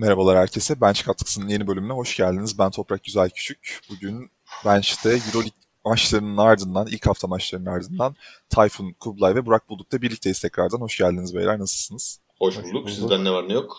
Merhabalar herkese. Bench Katkısı'nın yeni bölümüne hoş geldiniz. Ben Toprak Güzel Küçük. Bugün Bench'te Euroleague maçlarının ardından, ilk hafta maçlarının ardından Tayfun, Kublay ve Burak Bulduk'ta birlikteyiz tekrardan. Hoş geldiniz beyler. Nasılsınız? Hoş bulduk. Hoş bulduk. Sizden ne var ne yok?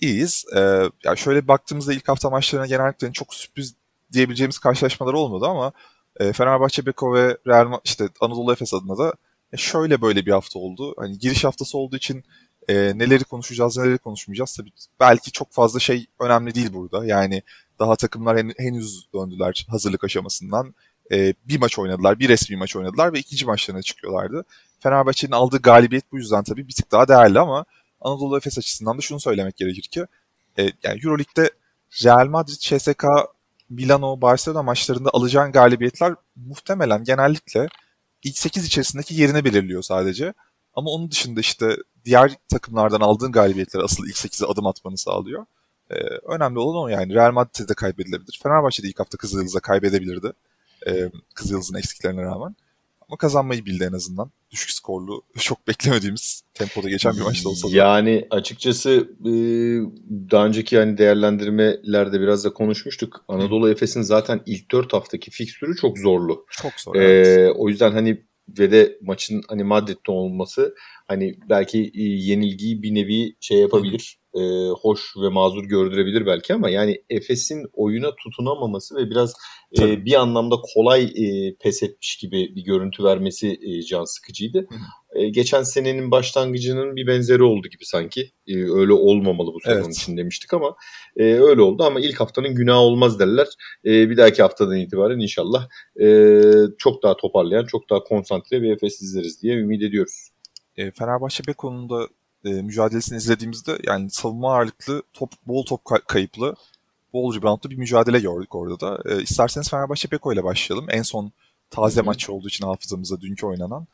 İyiyiz. Ee, yani şöyle baktığımızda ilk hafta maçlarına genellikle çok sürpriz diyebileceğimiz karşılaşmalar olmadı ama e, Fenerbahçe, Beko ve Real işte Anadolu Efes adına da e, şöyle böyle bir hafta oldu. Hani giriş haftası olduğu için e, neleri konuşacağız, neleri konuşmayacağız tabii belki çok fazla şey önemli değil burada. Yani daha takımlar hen, henüz döndüler hazırlık aşamasından. E, bir maç oynadılar, bir resmi maç oynadılar ve ikinci maçlarına çıkıyorlardı. Fenerbahçe'nin aldığı galibiyet bu yüzden tabii bir tık daha değerli ama Anadolu Efes açısından da şunu söylemek gerekir ki e, yani Euroleague'de Real Madrid, CSK, Milano, Barcelona maçlarında alacağın galibiyetler muhtemelen genellikle ilk 8 içerisindeki yerini belirliyor sadece. Ama onun dışında işte diğer takımlardan aldığın galibiyetler asıl ilk 8'e adım atmanı sağlıyor. Ee, önemli olan o yani. Real Madrid'de kaybedilebilir. Fenerbahçe'de ilk hafta Kızılyıldız'a kaybedebilirdi. Ee, Kızılyıldız'ın eksiklerine rağmen. Ama kazanmayı bildi en azından. Düşük skorlu, çok beklemediğimiz tempoda geçen bir maçta olsa da. Yani açıkçası e, daha önceki yani değerlendirmelerde biraz da konuşmuştuk. Anadolu Efes'in zaten ilk 4 haftaki fikstürü çok zorlu. Çok zor. Ee, evet. O yüzden hani ve de maçın hani Madrid'de olması hani belki e, yenilgiyi bir nevi şey yapabilir. E, hoş ve mazur gördürebilir belki ama yani Efes'in oyuna tutunamaması ve biraz e, bir anlamda kolay e, pes etmiş gibi bir görüntü vermesi e, can sıkıcıydı. E, geçen senenin başlangıcının bir benzeri oldu gibi sanki. E, öyle olmamalı bu sezon evet. için demiştik ama e, öyle oldu ama ilk haftanın günahı olmaz derler. E, bir dahaki haftadan itibaren inşallah e, çok daha toparlayan, çok daha konsantre bir Efes izleriz diye ümit ediyoruz. E, Fenerbahçe Beko'nun da e, mücadelesini izlediğimizde yani savunma ağırlıklı, top, bol top kayıplı, bol reboundlı bir mücadele gördük orada da. E, isterseniz Fenerbahçe Beko ile başlayalım. En son taze maçı olduğu için hafızamızda dünkü oynanan.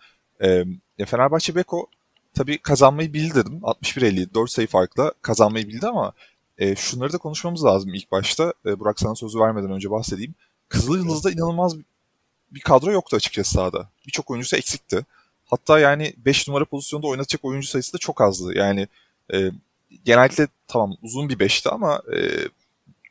E, Fenerbahçe Beko tabii kazanmayı bildi dedim. 61-50 4 sayı farkla kazanmayı bildi ama e, şunları da konuşmamız lazım ilk başta. E, Burak sana sözü vermeden önce bahsedeyim. Kızıl Yıldız'da inanılmaz bir kadro yoktu açıkçası sahada. Birçok oyuncusu eksikti. Hatta yani 5 numara pozisyonda oynatacak oyuncu sayısı da çok azdı. Yani e, genellikle tamam uzun bir 5'ti ama e,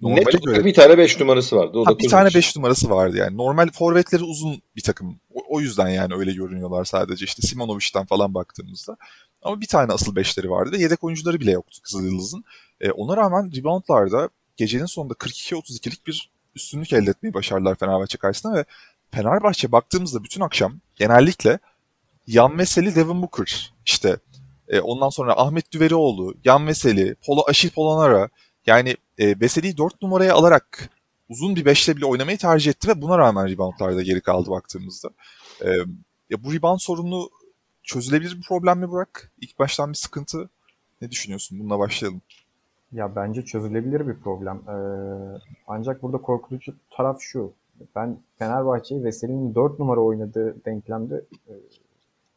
Net göre... bir tane 5 numarası vardı. O ha, da bir tane 5 numarası vardı yani. Normal forvetleri uzun bir takım. O, o yüzden yani öyle görünüyorlar sadece. İşte Simonovic'ten falan baktığımızda. Ama bir tane asıl 5'leri vardı ve yedek oyuncuları bile yoktu Kızılyıldız'ın. E, ona rağmen reboundlarda gecenin sonunda 42-32'lik bir üstünlük elde etmeyi başardılar Fenerbahçe karşısında ve Fenerbahçe baktığımızda bütün akşam genellikle Yan Veseli, Devin Booker işte e, ondan sonra Ahmet Düverioğlu, Yan Veseli, Polo, Aşil Polonara yani e, Veseli'yi 4 numaraya alarak uzun bir 5'le bile oynamayı tercih etti ve buna rağmen reboundlarda geri kaldı baktığımızda. E, ya bu rebound sorunu çözülebilir bir problem mi Burak? İlk baştan bir sıkıntı. Ne düşünüyorsun? Bununla başlayalım. Ya bence çözülebilir bir problem. Ee, ancak burada korkutucu taraf şu. Ben Fenerbahçe'yi Veseli'nin 4 numara oynadığı denklemde e,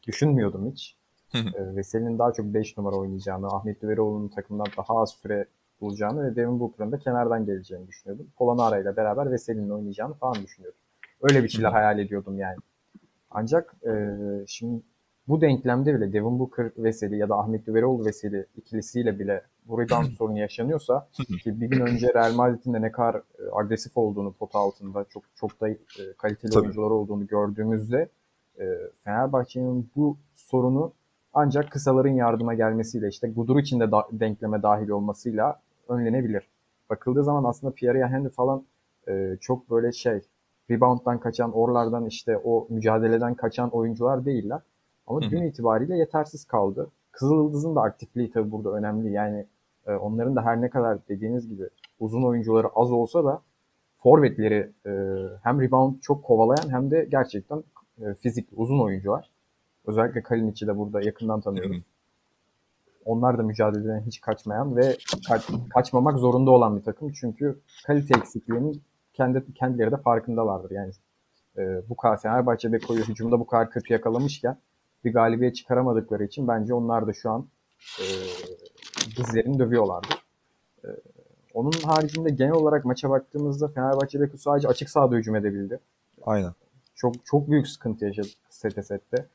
düşünmüyordum hiç. e, Veseli'nin daha çok 5 numara oynayacağını, Ahmet Düverioğlu'nun takımdan daha az süre bulacağını ve Devin Booker'ın da kenardan geleceğini düşünüyordum. Polonara ile beraber Veseli'nin oynayacağını falan düşünüyordum. Öyle bir şeyler hayal ediyordum yani. Ancak e, şimdi bu denklemde bile Devin Booker Veseli ya da Ahmet Düverioğlu Veseli ikilisiyle bile bu rebound sorunu yaşanıyorsa ki bir gün önce Real Madrid'in de ne kadar e, agresif olduğunu pot altında çok çok da e, kaliteli Tabii. oyuncular olduğunu gördüğümüzde e, Fenerbahçe'nin bu sorunu ancak kısaların yardıma gelmesiyle işte Gudur için de da, denkleme dahil olmasıyla önlenebilir. Bakıldığı zaman aslında Pierre Henry falan e, çok böyle şey rebounddan kaçan, orlardan işte o mücadeleden kaçan oyuncular değiller. Ama Hı-hı. dün itibariyle yetersiz kaldı. Kızıldız'ın da aktifliği tabii burada önemli. Yani e, onların da her ne kadar dediğiniz gibi uzun oyuncuları az olsa da forvetleri e, hem rebound çok kovalayan hem de gerçekten e, fizikli, uzun oyuncular. Özellikle Kalinic'i de burada yakından tanıyoruz. Hı. Onlar da mücadeleden hiç kaçmayan ve kaç, kaçmamak zorunda olan bir takım. Çünkü kalite eksikliğinin kendi kendileri de farkındalardır. Yani e, bu kadar Fenerbahçe Beko'yu hücumda bu kadar kötü yakalamışken bir galibiyet çıkaramadıkları için bence onlar da şu an e, dizlerini dövüyorlardır. E, onun haricinde genel olarak maça baktığımızda Fenerbahçe Beko sadece açık sahada hücum edebildi. Aynen. Çok çok büyük sıkıntı yaşadık sete sette.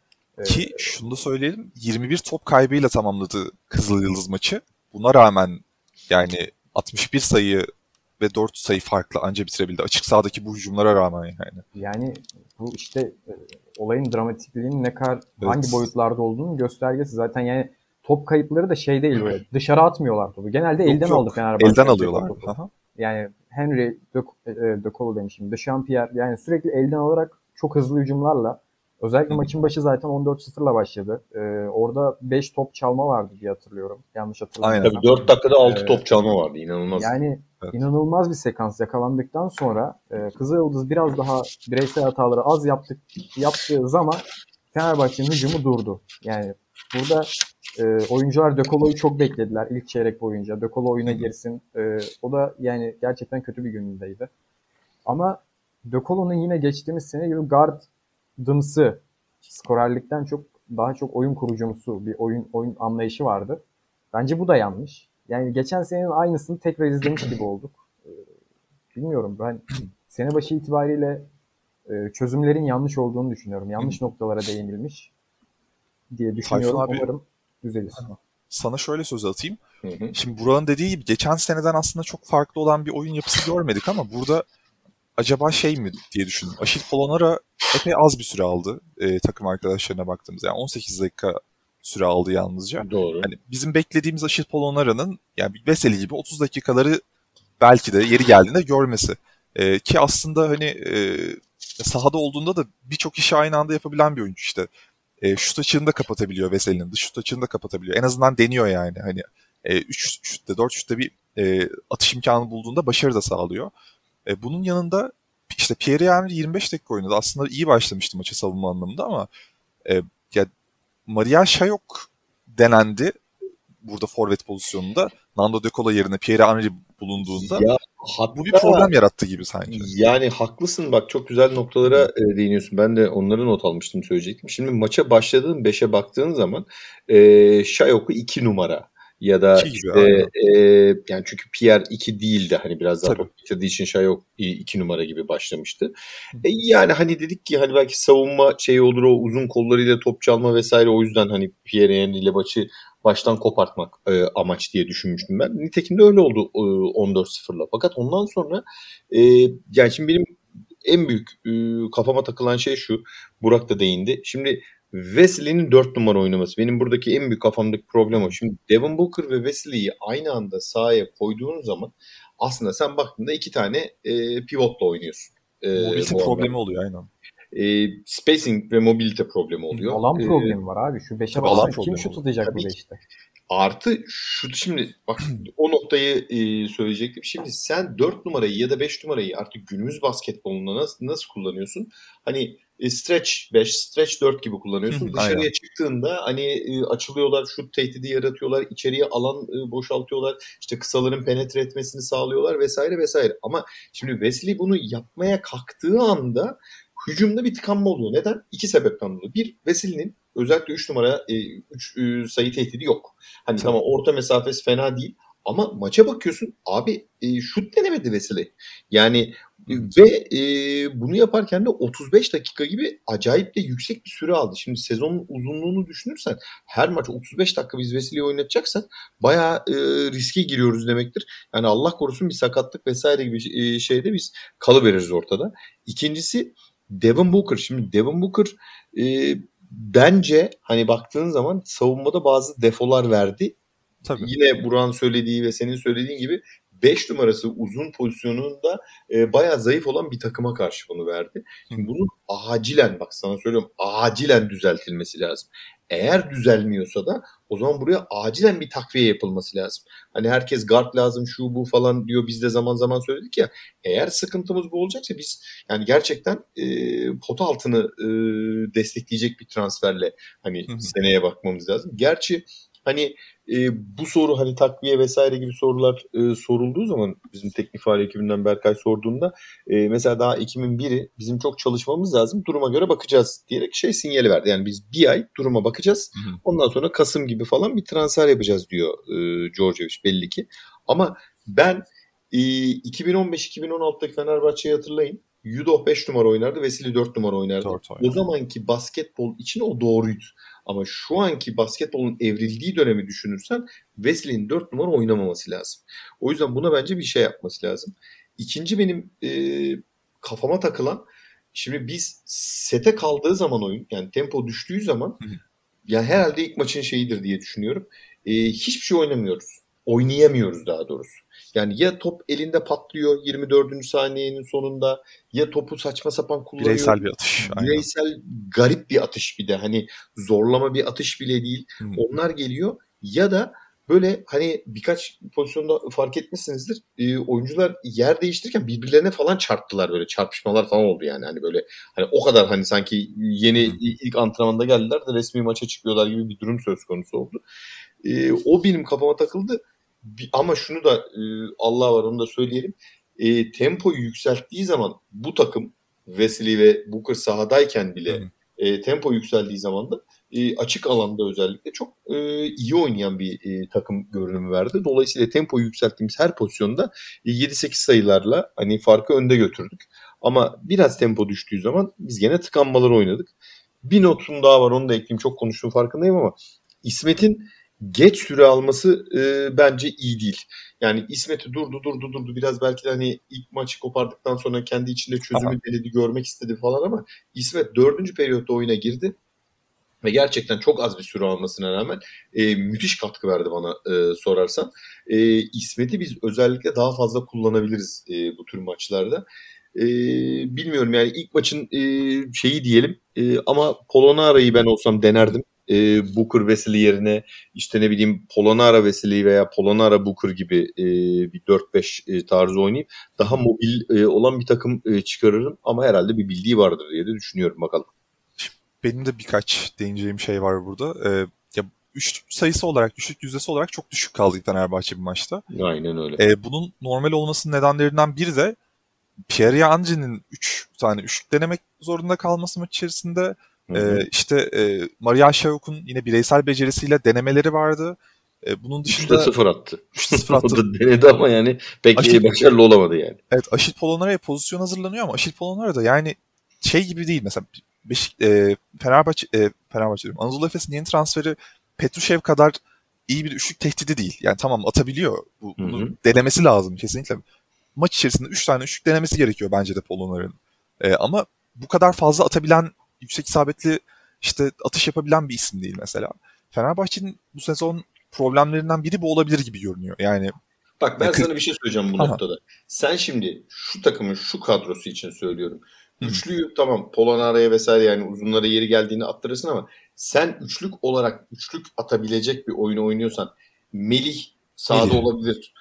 Ki şunu da söyleyelim 21 top kaybıyla tamamladı Kızıl Yıldız maçı. Buna rağmen Yani 61 sayı ve 4 sayı farklı anca bitirebildi. Açık sahadaki bu hücumlara rağmen yani. Yani bu işte e, olayın dramatikliğinin ne kadar evet. hangi boyutlarda olduğunu göstergesi. Zaten yani top kayıpları da şey değil böyle. Dışarı atmıyorlar topu. Genelde yok, elden yok. aldı Fenerbahçe. Elden alıyorlar. Topu. Aha. Yani Henry, De, e, De Colo demişim. De Champier yani sürekli elden alarak çok hızlı hücumlarla Özellikle maçın başı zaten 14-0'la başladı. Ee, orada 5 top çalma vardı diye hatırlıyorum. Yanlış hatırlamıyorum. Tabii 4 dakikada 6 ee, top çalma vardı. İnanılmaz. Yani evet. inanılmaz bir sekans yakalandıktan sonra e, Kızılyıldız biraz daha bireysel hataları az yaptık yaptığı zaman Fenerbahçe'nin hücumu durdu. Yani burada e, oyuncular Dökolo'yu çok beklediler ilk çeyrek boyunca. Dökolo oyuna girsin. E, o da yani gerçekten kötü bir günündeydi. Ama Dökolo'nun yine geçtiğimiz sene gibi guard dımsı skorerlikten çok daha çok oyun kurucumsu bir oyun oyun anlayışı vardı. Bence bu da yanlış. Yani geçen senenin aynısını tekrar izlemiş gibi olduk. Ee, bilmiyorum ben sene başı itibariyle e, çözümlerin yanlış olduğunu düşünüyorum. Yanlış noktalara değinilmiş diye düşünüyorum. Abi, Umarım düzelir. Sana şöyle söz atayım. Şimdi Burak'ın dediği gibi geçen seneden aslında çok farklı olan bir oyun yapısı görmedik ama burada acaba şey mi diye düşündüm. Aşil Polonara epey az bir süre aldı e, takım arkadaşlarına baktığımızda. Yani 18 dakika süre aldı yalnızca. Doğru. Hani bizim beklediğimiz Aşil Polonara'nın yani Veseli gibi 30 dakikaları belki de yeri geldiğinde görmesi. E, ki aslında hani e, sahada olduğunda da birçok işi aynı anda yapabilen bir oyuncu işte. E, şut açığını da kapatabiliyor Veseli'nin. Dış şut açığını da kapatabiliyor. En azından deniyor yani. Hani 3 e, şutta 4 şutta bir e, atış imkanı bulduğunda başarı da sağlıyor. E, bunun yanında işte Pierre Henry 25 dakika oynadı. Aslında iyi başlamıştı maçı savunma anlamında ama e, ya Maria Şayok denendi burada forvet pozisyonunda. Nando De Colo yerine Pierre Henry bulunduğunda ya, hatta, bu bir problem yarattı gibi sanki. Yani haklısın bak çok güzel noktalara e, değiniyorsun. Ben de onları not almıştım söyleyecektim. Şimdi maça başladığın 5'e baktığın zaman e, Şayok'u 2 numara ya da işte, e, yani çünkü Pierre 2 değildi hani biraz daha top bitirdiği için şey yok 2 numara gibi başlamıştı. E, yani hani dedik ki hani belki savunma şey olur o uzun kollarıyla top çalma vesaire o yüzden hani Pierre Henry ile maçı baştan kopartmak e, amaç diye düşünmüştüm ben. Nitekim de öyle oldu e, 14-0'la. Fakat ondan sonra e, yani şimdi benim en büyük e, kafama takılan şey şu. Burak da değindi. Şimdi Wesley'nin 4 numara oynaması. Benim buradaki en büyük kafamdaki problem o. Şimdi Devin Booker ve Wesley'i aynı anda sahaya koyduğun zaman aslında sen baktığında iki tane e, pivotla oynuyorsun. E, mobilite problemi oluyor aynen. E, spacing ve mobilite problemi oluyor. Alan e, problemi var abi. Şu 5'e baksana kim şu tutacak bu 5'te? Artı şu şimdi bak o noktayı e, söyleyecektim. Şimdi sen 4 numarayı ya da 5 numarayı artık günümüz basketbolunda nasıl nasıl kullanıyorsun? Hani stretch 5, stretch 4 gibi kullanıyorsun. Dışarıya Aynen. çıktığında hani e, açılıyorlar, şut tehdidi yaratıyorlar, içeriye alan e, boşaltıyorlar, işte kısaların penetre etmesini sağlıyorlar vesaire vesaire. Ama şimdi Wesley bunu yapmaya kalktığı anda hücumda bir tıkanma oluyor. Neden? İki sebepten dolayı. Bir, Wesley'nin özellikle 3 numara 3 e, sayı tehdidi yok. Hani tamam. tamam orta mesafesi fena değil ama maça bakıyorsun abi e, şut denemedi Wesley. Yani ve e, bunu yaparken de 35 dakika gibi acayip de yüksek bir süre aldı. Şimdi sezonun uzunluğunu düşünürsen her maç 35 dakika biz Wesley'i oynatacaksak bayağı e, riske giriyoruz demektir. Yani Allah korusun bir sakatlık vesaire gibi e, şeyde biz kalıveririz ortada. İkincisi Devin Booker. Şimdi Devin Booker e, bence hani baktığın zaman savunmada bazı defolar verdi. Tabii. Yine Burak'ın söylediği ve senin söylediğin gibi 5 numarası uzun pozisyonunda e, bayağı zayıf olan bir takıma karşı bunu verdi. Şimdi bunun acilen bak sana söylüyorum acilen düzeltilmesi lazım. Eğer düzelmiyorsa da o zaman buraya acilen bir takviye yapılması lazım. Hani herkes guard lazım şu bu falan diyor biz de zaman zaman söyledik ya. Eğer sıkıntımız bu olacaksa biz yani gerçekten e, pot altını e, destekleyecek bir transferle hani seneye bakmamız lazım. Gerçi hani e, bu soru hani takviye vesaire gibi sorular e, sorulduğu zaman bizim teknik faal ekibinden Berkay sorduğunda e, mesela daha Ekim'in biri bizim çok çalışmamız lazım duruma göre bakacağız diyerek şey sinyali verdi. Yani biz bir ay duruma bakacağız ondan sonra Kasım gibi falan bir transfer yapacağız diyor e, Georgievic belli ki. Ama ben e, 2015-2016'daki Fenerbahçe'yi hatırlayın. Yudo 5 numara oynardı, Vesili 4 numara oynardı. o zamanki basketbol için o doğruydu. Ama şu anki basketbolun evrildiği dönemi düşünürsen Wesley'in 4 numara oynamaması lazım. O yüzden buna bence bir şey yapması lazım. İkinci benim e, kafama takılan şimdi biz sete kaldığı zaman oyun yani tempo düştüğü zaman yani herhalde ilk maçın şeyidir diye düşünüyorum. E, hiçbir şey oynamıyoruz. Oynayamıyoruz daha doğrusu. Yani ya top elinde patlıyor 24. saniyenin sonunda ya topu saçma sapan kullanıyor. Bireysel bir atış. Aynen. Bireysel garip bir atış bir de hani zorlama bir atış bile değil. Hı. Onlar geliyor ya da böyle hani birkaç pozisyonda fark etmişsinizdir. E, oyuncular yer değiştirirken birbirlerine falan çarptılar böyle çarpışmalar falan oldu yani hani böyle hani o kadar hani sanki yeni Hı. ilk antrenmanda geldiler de resmi maça çıkıyorlar gibi bir durum söz konusu oldu. E, o benim kafama takıldı. Ama şunu da e, Allah var onu da söyleyelim. E, tempoyu yükselttiği zaman bu takım Wesley ve Booker sahadayken bile Hı. e, tempo yükseldiği zaman da e, açık alanda özellikle çok e, iyi oynayan bir e, takım görünümü verdi. Dolayısıyla tempoyu yükselttiğimiz her pozisyonda e, 7-8 sayılarla hani farkı önde götürdük. Ama biraz tempo düştüğü zaman biz gene tıkanmalar oynadık. Bir notum daha var onu da ekleyeyim çok konuştuğum farkındayım ama İsmet'in geç süre alması e, bence iyi değil. Yani İsmet'i durdu durdu durdu biraz belki de hani ilk maçı kopardıktan sonra kendi içinde çözümü Aha. denedi görmek istedi falan ama İsmet dördüncü periyotta oyuna girdi ve gerçekten çok az bir süre almasına rağmen e, müthiş katkı verdi bana e, sorarsan. E, İsmet'i biz özellikle daha fazla kullanabiliriz e, bu tür maçlarda. E, bilmiyorum yani ilk maçın e, şeyi diyelim e, ama Polonara'yı ben olsam denerdim. E, Booker Wesley yerine işte ne bileyim Polonara Wesley veya Polonara Booker gibi e, bir 4-5 e, tarzı oynayıp daha mobil e, olan bir takım e, çıkarırım ama herhalde bir bildiği vardır diye de düşünüyorum bakalım. Benim de birkaç değineceğim şey var burada. Ee, ya üç sayısı olarak, üçlük yüzdesi olarak çok düşük kaldı Fenerbahçe bir maçta. Aynen öyle. Ee, bunun normal olmasının nedenlerinden biri de Pierre Angie'nin 3 tane üçlük denemek zorunda kalması maç içerisinde. Hı hı. İşte e, Maria Şayok'un yine bireysel becerisiyle denemeleri vardı. Bunun dışında 3'te 0 attı. 3'te 0 attı. o da denedi ama yani pek Aşil- başarılı olamadı yani. Evet Aşil Polonara'ya pozisyon hazırlanıyor ama Aşil Polonara da yani şey gibi değil mesela Beşik, e, Fenerbahçe, e, Fenerbahçe diyorum. Anadolu Efes'in yeni transferi Petrushev kadar iyi bir üçlük tehdidi değil. Yani tamam atabiliyor. Bu, bunu Hı hı. denemesi lazım kesinlikle. Maç içerisinde 3 tane üçlük denemesi gerekiyor bence de Polonara'nın. E, ama bu kadar fazla atabilen, yüksek isabetli işte atış yapabilen bir isim değil mesela. Fenerbahçe'nin bu sezon problemlerinden biri bu olabilir gibi görünüyor. Yani Bak ben sana bir şey söyleyeceğim bu Aha. noktada. Sen şimdi şu takımın şu kadrosu için söylüyorum. Üçlüyü tamam Polonara'ya vesaire yani uzunlara yeri geldiğini attırırsın ama sen üçlük olarak üçlük atabilecek bir oyunu oynuyorsan Melih sağda Melih. olabilir.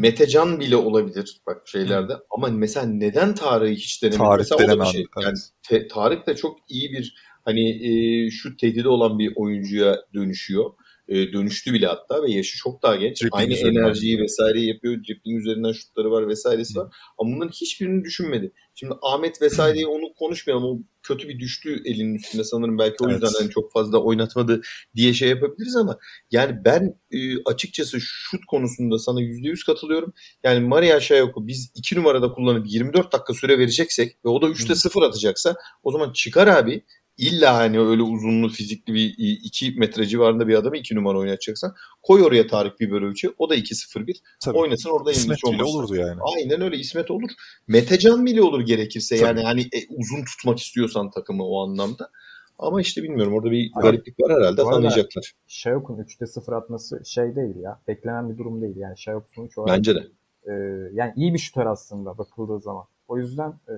Metecan bile olabilir bak şeylerde ama mesela neden Tarık'ı hiç denemedin? Tarık mesela denemem, şey. evet. Yani Te- Tarık da çok iyi bir hani e, şu tehdidi olan bir oyuncuya dönüşüyor. E, dönüştü bile hatta ve yaşı çok daha genç. Dribbling Aynı üzerinden. enerjiyi vesaire yapıyor. Dribbling üzerinden şutları var vesairesi var. Ama bunların hiçbirini düşünmedi. Şimdi Ahmet vesaireyi onu konuşmayalım. O kötü bir düştü elinin üstünde sanırım. Belki o Evet. yüzden hani çok fazla oynatmadı diye şey yapabiliriz ama yani ben e, açıkçası şut konusunda sana %100 katılıyorum. Yani Maria Şayok'u biz 2 numarada kullanıp 24 dakika süre vereceksek ve o da 3'te Hı. 0 atacaksa o zaman çıkar abi İlla hani öyle uzunlu fizikli bir 2 metre civarında bir adamı 2 numara oynatacaksan koy oraya Tarık Biberovic'i o da 2-0-1 tabii oynasın orada İsmet bile olurdu yani. Aynen öyle İsmet olur. Metecan bile olur gerekirse Tabii. yani hani e, uzun tutmak istiyorsan takımı o anlamda. Ama işte bilmiyorum orada bir gariplik var herhalde tanıyacaklar. Şayok'un 3'te 0 atması şey değil ya. Beklenen bir durum değil. Yani Şayok sonuç olarak Bence de. e, yani iyi bir şutör aslında bakıldığı zaman. O yüzden e,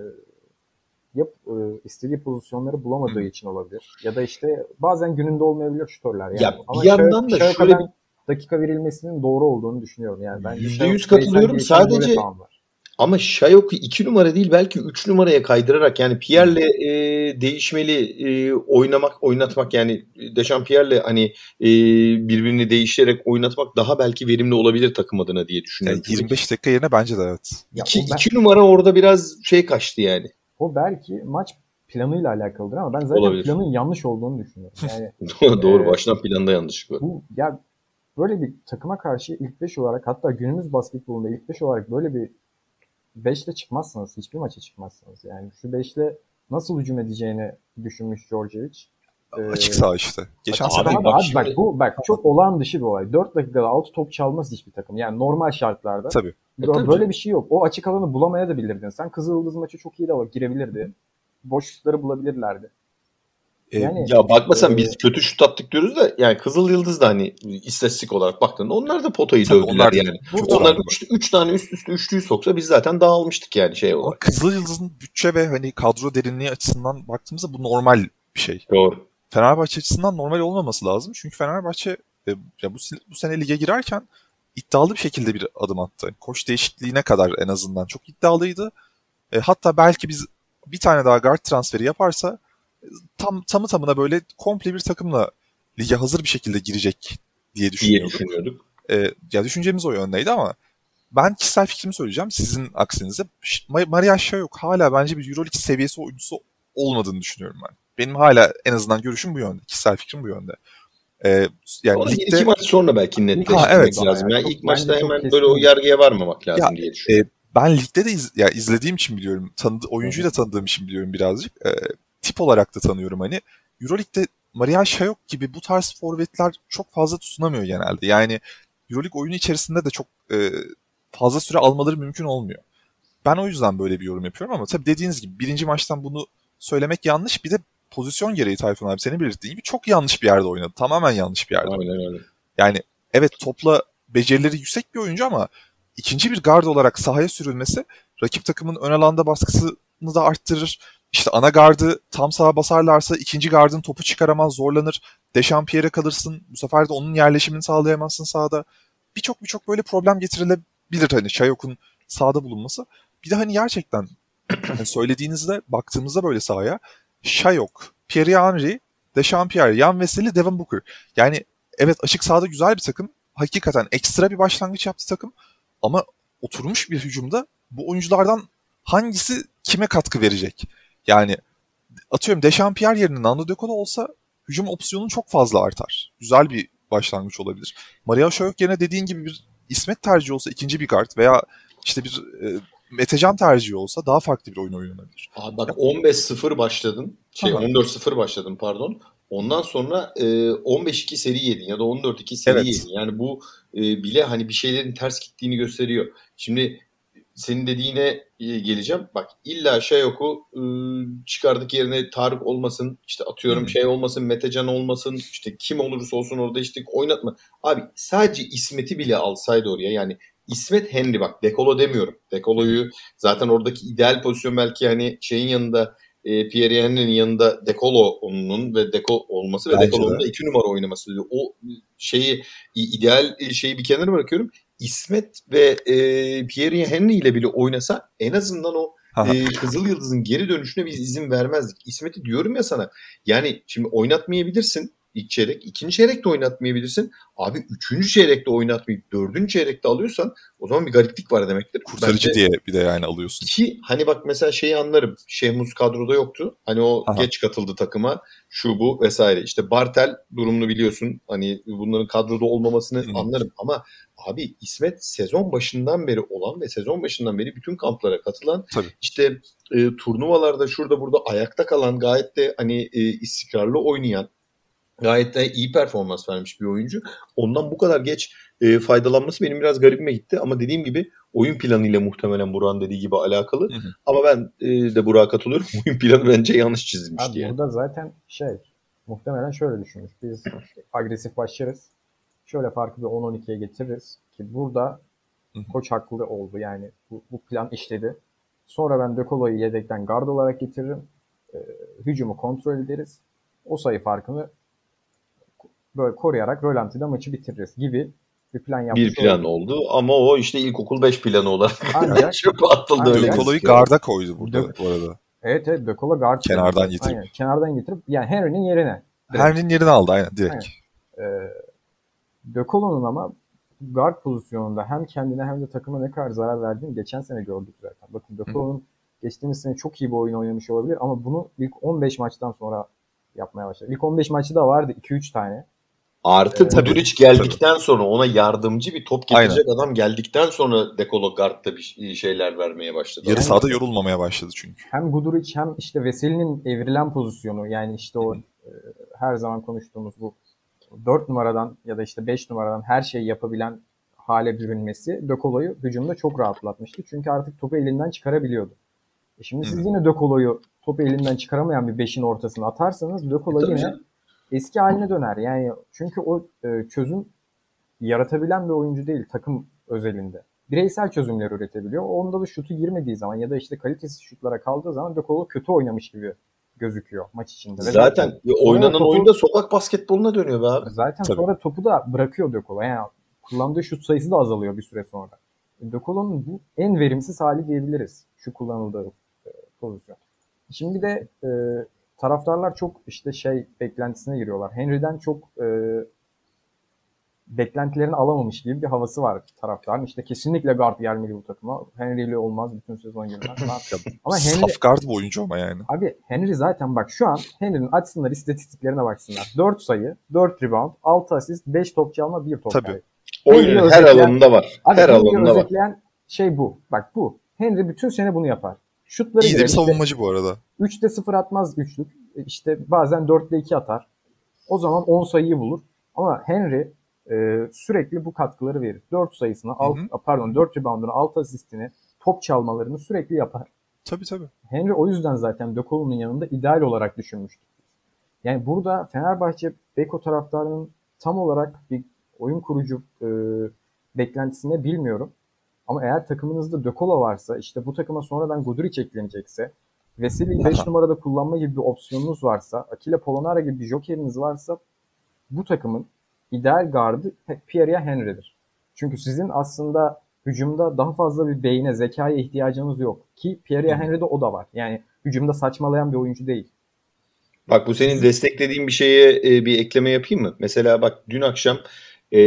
yap e, istediği pozisyonları bulamadığı Hı. için olabilir. Ya da işte bazen gününde olmayabilir şutörler yani. Ya Ama bir yandan da Şayok'a şöyle ben dakika verilmesinin doğru olduğunu düşünüyorum. Yani ben Yüzde Şayok yüz katılıyorum. bireysel gelişim Sadece-. Ama Şayok'u 2 numara değil belki 3 numaraya kaydırarak yani Pierre'le e, değişmeli e, oynamak, oynatmak yani Dechampierre'le hani e, birbirini değiştirerek oynatmak daha belki verimli olabilir takım adına diye Yani düşünüyorum. 25 dakika yerine bence de evet. Ya 2 o, ben- iki numara orada biraz şey kaçtı yani. O belki maç planıyla alakalıdır ama ben zaten Olabilir. planın yanlış olduğunu düşünüyorum. Yani Doğru Ee, baştan planda yanlışlık var. bu ya böyle bir takıma karşı ilk 5 olarak hatta günümüz basketbolunda ilk 5 olarak böyle bir 5'le çıkmazsınız. Hiçbir maça çıkmazsınız. Yani şu 5'le nasıl hücum edeceğini düşünmüş Djordjevic. Ee, Açık saha işte. Geçen sene Abi, bak abi bak bu bak çok olağan dışı bir olay. 4 dakikada 6 top çalmaz hiçbir takım. Yani normal şartlarda. tabii. E, Bö- tabii. Böyle bir şey yok. O açık alanı bulamaya da bilirdin. Sen Kızıldız maçı çok iyi de girebilirdi. Boşlukları bulabilirlerdi. Ee, Yani Ya bakmasan Ee, biz kötü şut attık diyoruz da yani Kızıl Yıldız da hani istatistik olarak baktığında onlar da potayı dövdüler onlar yani. Onlar oynadı. 3 tane üst üste üçlüyü soksa biz zaten dağılmıştık yani şey olarak. Kızıl Yıldız'ın bütçe ve hani kadro derinliği açısından baktığımızda bu normal bir şey. Doğru. Fenerbahçe açısından normal olmaması lazım. Çünkü Fenerbahçe e, ya bu, bu sene lige girerken iddialı bir şekilde bir adım attı. Koç değişikliğine kadar en azından çok iddialıydı. E, hatta belki biz bir tane daha guard transferi yaparsa e, tam tamı tamına böyle komple bir takımla lige hazır bir şekilde girecek diye diye düşünüyorduk. düşünüyorduk. E, ya düşüncemiz o yöndeydi ama ben kişisel fikrimi söyleyeceğim. Sizin aksinize Maria Şayok hala bence bir Euroleague seviyesi oyuncusu olmadığını düşünüyorum ben. Benim hala en azından görüşüm bu yönde. Kişisel fikrim bu yönde. E, yani bir ligde iki maç sonra belki netleştirmek Ha, evet. lazım. Ya Çok- ilk maçta hemen böyle o yargıya varmamak lazım Ya, diye düşünüyorum. ben ligde de iz, ya izlediğim için biliyorum. Tanıdı, oyuncuyu da tanıdığım için biliyorum birazcık. E, tip olarak da tanıyorum hani. Euroleague'de Maria Şayok gibi bu tarz forvetler çok fazla tutunamıyor genelde. Yani Euroleague oyunu içerisinde de çok e, fazla süre almaları mümkün olmuyor. Ben o yüzden böyle bir yorum yapıyorum ama tabii dediğiniz gibi birinci maçtan bunu söylemek yanlış. Bir de pozisyon gereği Tayfun abi senin belirttiğin gibi çok yanlış bir yerde oynadı. Tamamen yanlış bir yerde oynadı. Aynen öyle. Yani evet topla becerileri yüksek bir oyuncu ama ikinci bir guard olarak sahaya sürülmesi rakip takımın ön alanda baskısını da arttırır. İşte ana gardı tam sağa basarlarsa ikinci gardın topu çıkaramaz, zorlanır. Dechampierre'e kalırsın. Bu sefer de onun yerleşimini sağlayamazsın sahada. Birçok birçok böyle problem getirilebilir hani Şayok'un sahada bulunması. Bir de hani gerçekten hani söylediğinizde baktığımızda böyle sahaya Şayok, Pierre Henry, Dechampierre, Yan Veseli, Devin Booker. Yani evet açık sahada güzel bir takım. Hakikaten ekstra bir başlangıç yaptı takım. Ama oturmuş bir hücumda bu oyunculardan hangisi kime katkı verecek? Yani atıyorum Dechampierre yerine Nando De Colo olsa hücum opsiyonu çok fazla artar. Güzel bir başlangıç olabilir. Maria Şayok yerine dediğin gibi bir İsmet tercihi olsa ikinci bir kart veya işte bir e, Metecan tercihi olsa daha farklı bir oyun oynanabilir. Abi bak 15-0 başladın. Şey Aha. 14-0 başladın pardon. Ondan sonra e, 15-2 seri yedin ya da 14-2 seri Evet. yedin. Yani bu e, bile hani bir şeylerin ters gittiğini gösteriyor. Şimdi senin dediğine e, geleceğim. Bak illa Şayok'u e, çıkardık yerine Tarık olmasın, işte atıyorum Hı hı. şey olmasın, Metecan olmasın, işte kim olursa olsun orada işte oynatma. Abi sadece İsmet'i bile alsaydı oraya yani İsmet Henry bak Dekolo demiyorum. Dekolo'yu zaten oradaki ideal pozisyon belki hani şeyin yanında e, Pierre Henry'nin yanında Dekolo onun ve Deko olması ve Bence Dekolo'nun de. da iki numara oynaması. O şeyi ideal şeyi bir kenara bırakıyorum. İsmet ve e, Pierre Henry ile bile oynasa en azından o e, Kızıl Yıldız'ın geri dönüşüne biz izin vermezdik. İsmet'i diyorum ya sana. Yani şimdi oynatmayabilirsin ilk çeyrek. ikinci çeyrek de oynatmayabilirsin. Abi üçüncü çeyrekte oynatmayıp dördüncü çeyrekte alıyorsan o zaman bir gariplik var demektir. Kurtarıcı Bence- diye bir de yani alıyorsun. ki hani bak mesela şeyi anlarım. Şehmuz kadroda yoktu. Hani o Aha. geç katıldı takıma. Şu bu vesaire. İşte Bartel durumunu biliyorsun. Hani bunların kadroda olmamasını Hı. anlarım. Ama abi İsmet sezon başından beri olan ve sezon başından beri bütün kamplara katılan Tabii. işte e, turnuvalarda şurada burada ayakta kalan gayet de hani e, istikrarlı oynayan gayet de iyi performans vermiş bir oyuncu. Ondan bu kadar geç e, faydalanması benim biraz garibime gitti. Ama dediğim gibi oyun planıyla muhtemelen Burak'ın dediği gibi alakalı. Hı hı. Ama ben e, de Burak'a katılıyorum. oyun planı bence yanlış çizilmişti Abi yani. burada zaten şey muhtemelen şöyle düşünmüş. Biz agresif başlarız. Şöyle farkı bir 10-12'ye getiririz ki burada Hı hı. koç haklı oldu. Yani bu, bu plan işledi. Sonra ben De Colo'yu yedekten guard olarak getiririm. Ee, hücumu kontrol ederiz. O sayı farkını böyle koruyarak rölantide maçı bitiririz gibi bir plan yapmış. Bir plan oldu. oldu ama o işte ilkokul 5 planı olarak Ancak çöpe atıldı Ancak- öyle. De Colo'yu gözüküyor. garda koydu burada Dök- bu arada. evet evet De Colo guard. Kenardan getirip. Aynen, kenardan getirip yani Henry'nin yerine. Henry'nin yerini aldı aynen direkt. Aynen. Ee, ama guard pozisyonunda hem kendine hem de takıma ne kadar zarar verdiğini geçen sene gördük zaten. Bakın De Colo'nun geçtiğimiz sene çok iyi bir oyun oynamış olabilir ama bunu ilk 15 maçtan sonra yapmaya başladı. İlk 15 maçı da vardı 2-3 tane. Artı Tabii, Buduric geldikten sonra ona yardımcı bir top Aynen. getirecek adam geldikten sonra Dekolo Guard'da bir şeyler vermeye başladı. Yarı Yani- sahada yorulmamaya başladı çünkü. Hem Guduric hem işte Veseli'nin evrilen pozisyonu yani işte o e, her zaman konuştuğumuz bu 4 numaradan ya da işte 5 numaradan her şeyi yapabilen hale bürünmesi De Colo'yu hücumda çok rahatlatmıştı. Çünkü artık topu elinden çıkarabiliyordu. E şimdi siz yine De Colo'yu topu elinden çıkaramayan bir 5'in ortasına atarsanız De Colo yine eski haline döner. Yani çünkü o e, çözüm yaratabilen bir oyuncu değil takım özelinde. Bireysel çözümler üretebiliyor. Onda da şutu girmediği zaman ya da işte kalitesiz şutlara kaldığı zaman De Colo kötü oynamış gibi gözüküyor maç içinde. Zaten Ve oynanan topu, oyunda sokak basketboluna dönüyor be abi. Zaten Tabii. sonra topu da bırakıyor De Colo. Yani kullandığı şut sayısı da azalıyor bir süre sonra. De Colo'nun bu en verimsiz hali diyebiliriz şu kullanıldığı e, pozisyon. Şimdi de e, taraftarlar çok işte şey beklentisine giriyorlar. Henry'den çok e, beklentilerini alamamış gibi bir havası var taraftarın. İşte kesinlikle guard gelmeli bu takıma. Henry ile olmaz bütün sezon girmez. ama Henry, Saf guard bu oyuncu ama yani. Abi Henry zaten bak şu an Henry'nin açsınlar istatistiklerine baksınlar. 4 sayı, 4 rebound, 6 asist, 5 top çalma, 1 top Tabii. Kaybı. Oyunun her alanında var. Abi her alanında var. şey bu. Bak bu. Henry bütün sene bunu yapar. Şutları İyi de bir savunmacı bu arada. 3'te 0 atmaz üçlük. İşte bazen 4'te 2 atar. O zaman 10 sayıyı bulur. Ama Henry e, sürekli bu katkıları verir. 4 sayısını, alt, pardon 4 reboundunu, 6 asistini, top çalmalarını sürekli yapar. Tabii tabii. Henry o yüzden zaten De Colo'nun yanında ideal olarak düşünmüştük. Yani burada Fenerbahçe Beko taraftarının tam olarak bir oyun kurucu e, beklentisine bilmiyorum. Ama eğer takımınızda De Colo varsa, işte bu takıma sonradan Guduric eklenecekse, Veseli'yi 5 numarada kullanma gibi bir opsiyonunuz varsa, Akile Polonara gibi bir jokeriniz varsa bu takımın ideal gardı Pierre Henry'dir. Çünkü sizin aslında hücumda daha fazla bir beyne, zekaya ihtiyacınız yok. Ki Pierre Henry'de o da var. Yani hücumda saçmalayan bir oyuncu değil. Bak bu senin desteklediğin bir şeye e, bir ekleme yapayım mı? Mesela bak dün akşam e,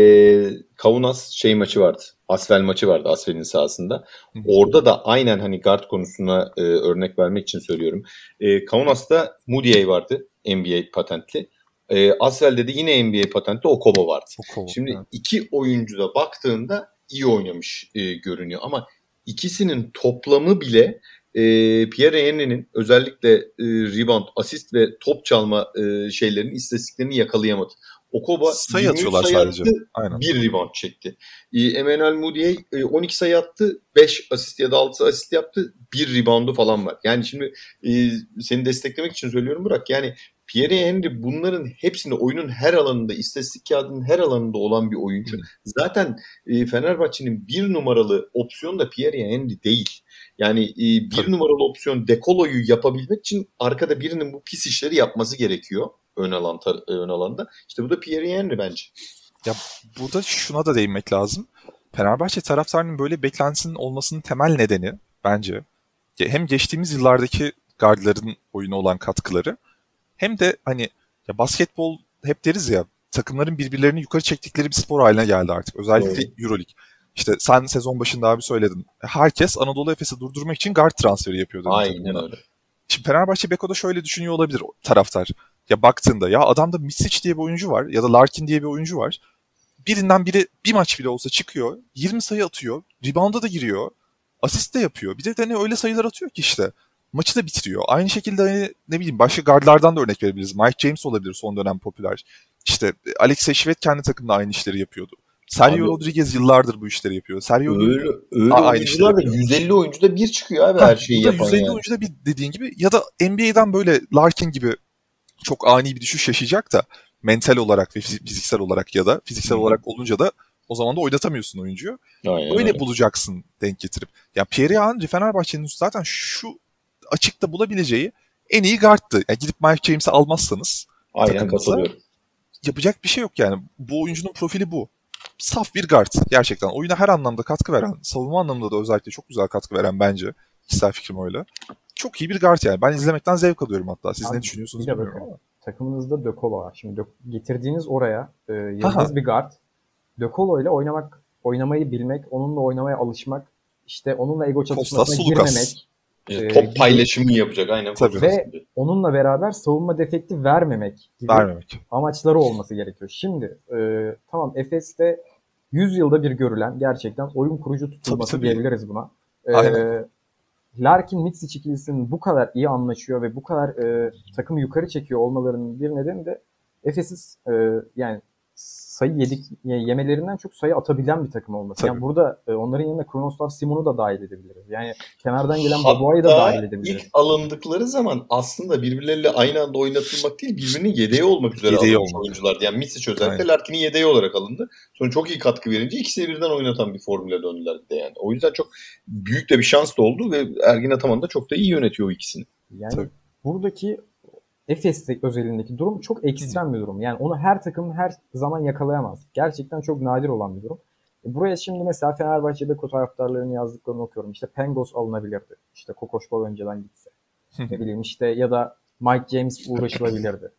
Kaunas şey maçı vardı. Asvel maçı vardı Asvel'in sahasında. Orada da aynen hani guard konusuna e, örnek vermek için söylüyorum. E, Kaunas'ta Moody vardı NBA patentli. E, Asvel'de de yine NBA patentli Okobo vardı. Okobo, Şimdi evet. iki oyuncu da baktığında iyi oynamış e, görünüyor ama ikisinin toplamı bile e, Pierre Henry'nin özellikle e, rebound, asist ve top çalma e, şeylerinin istatistiklerini yakalayamadı. Okoba sayı atıyorlar sayı sadece. Attı, Aynen. Bir rebound çekti. E, Emmanuel Moody'ye e, 12 sayı attı. 5 asist ya da 6 asist yaptı. Bir reboundu falan var. Yani şimdi e, seni desteklemek için söylüyorum Burak. Yani Pierre Henry bunların hepsinde oyunun her alanında, istatistik kağıdının her alanında olan bir oyuncu. Zaten e, Fenerbahçe'nin bir numaralı opsiyon da Pierre Henry değil. Yani e, bir Tabii. numaralı opsiyon Dekolo'yu yapabilmek için arkada birinin bu pis işleri yapması gerekiyor ön alan ön alanda. İşte bu da Pierre Henry bence. Ya burada şuna da değinmek lazım. Fenerbahçe taraftarının böyle beklentisinin olmasının temel nedeni bence hem geçtiğimiz yıllardaki gardların oyunu olan katkıları hem de hani ya basketbol hep deriz ya takımların birbirlerini yukarı çektikleri bir spor haline geldi artık. Özellikle evet. Euroleague. İşte sen sezon başında abi söyledin. Herkes Anadolu Efes'i durdurmak için guard transferi yapıyordu. Aynen öyle. Şimdi Fenerbahçe Beko'da şöyle düşünüyor olabilir taraftar. Ya baktığında ya adamda Misic diye bir oyuncu var ya da Larkin diye bir oyuncu var. Birinden biri bir maç bile olsa çıkıyor. 20 sayı atıyor. Rebound'a da giriyor. Asist de yapıyor. Bir de hani öyle sayılar atıyor ki işte. Maçı da bitiriyor. Aynı şekilde hani ne bileyim başka guardlardan da örnek verebiliriz. Mike James olabilir son dönem popüler. İşte Alexey Şivet kendi takımda aynı işleri yapıyordu. Sergio abi, Rodriguez yıllardır bu işleri yapıyor. Sergio öyle, öyle aynı oyuncular da 150 oyuncuda bir çıkıyor abi ha, her şeyi yapan 150 yani. oyuncuda bir dediğin gibi ya da NBA'den böyle Larkin gibi çok ani bir düşüş yaşayacak da mental olarak ve fiziksel olarak ya da fiziksel Hı. olarak olunca da o zaman da oynatamıyorsun oyuncuyu. Aynen, öyle aynen. bulacaksın denk getirip. Ya Pierre Henry Fenerbahçe'nin zaten şu açıkta bulabileceği en iyi guardtı. Yani gidip Mike James'i almazsanız Aynen katılıyorum. Yapacak bir şey yok yani. Bu oyuncunun profili bu. Saf bir guard gerçekten. Oyuna her anlamda katkı veren, savunma anlamında da özellikle çok güzel katkı veren bence. Kişisel fikrim öyle. Çok iyi bir guard yani. Ben izlemekten zevk alıyorum hatta. Siz Abi, ne düşünüyorsunuz bilmiyorum ama. Takımınızda De Colo var. Şimdi getirdiğiniz oraya e, yıldız bir guard. De Colo ile oynamak, oynamayı bilmek, onunla oynamaya alışmak, işte onunla ego çatışmasına girmemek. E, top paylaşımı yapacak aynen. Tabii. Ve onunla beraber savunma defekti vermemek gibi vermemek. amaçları olması gerekiyor. Şimdi e, tamam Efes'te 100 yılda bir görülen gerçekten oyun kurucu tutulması tabii, tabii. diyebiliriz buna. E, aynen. Larkin Mitsic ikilisinin bu kadar iyi anlaşıyor ve bu kadar e, takımı yukarı çekiyor olmalarının bir nedeni de Efes'in e, yani sayı yedik yemelerinden çok sayı atabilen bir takım olması. Tabii. Yani burada e, onların yanına Kronoslav Simon'u da dahil edebiliriz. Yani kenardan gelen Babuay'ı da dahil edebiliriz. ilk alındıkları zaman aslında birbirleriyle aynı anda oynatılmak değil birbirinin yedeği olmak üzere Yedeği alınmış olmak. oyunculardı. Yani Misic özellikle. Larkin'in yedeği olarak alındı. Sonra çok iyi katkı verince ikisini birden oynatan bir formüle döndüler bir de yani. O yüzden çok büyük de bir şans da oldu ve Ergin Ataman da çok da iyi yönetiyor o ikisini. Yani Tabii. buradaki Efes özelindeki durum çok ekstrem bir durum. Yani onu her takım her zaman yakalayamaz. Gerçekten çok nadir olan bir durum. E, Buraya şimdi mesela Fenerbahçe Beko taraftarlarının yazdıklarını okuyorum. İşte Pengos alınabilirdi. İşte Kokoşkov önceden gitse. ne bileyim işte ya da Mike James uğraşılabilirdi.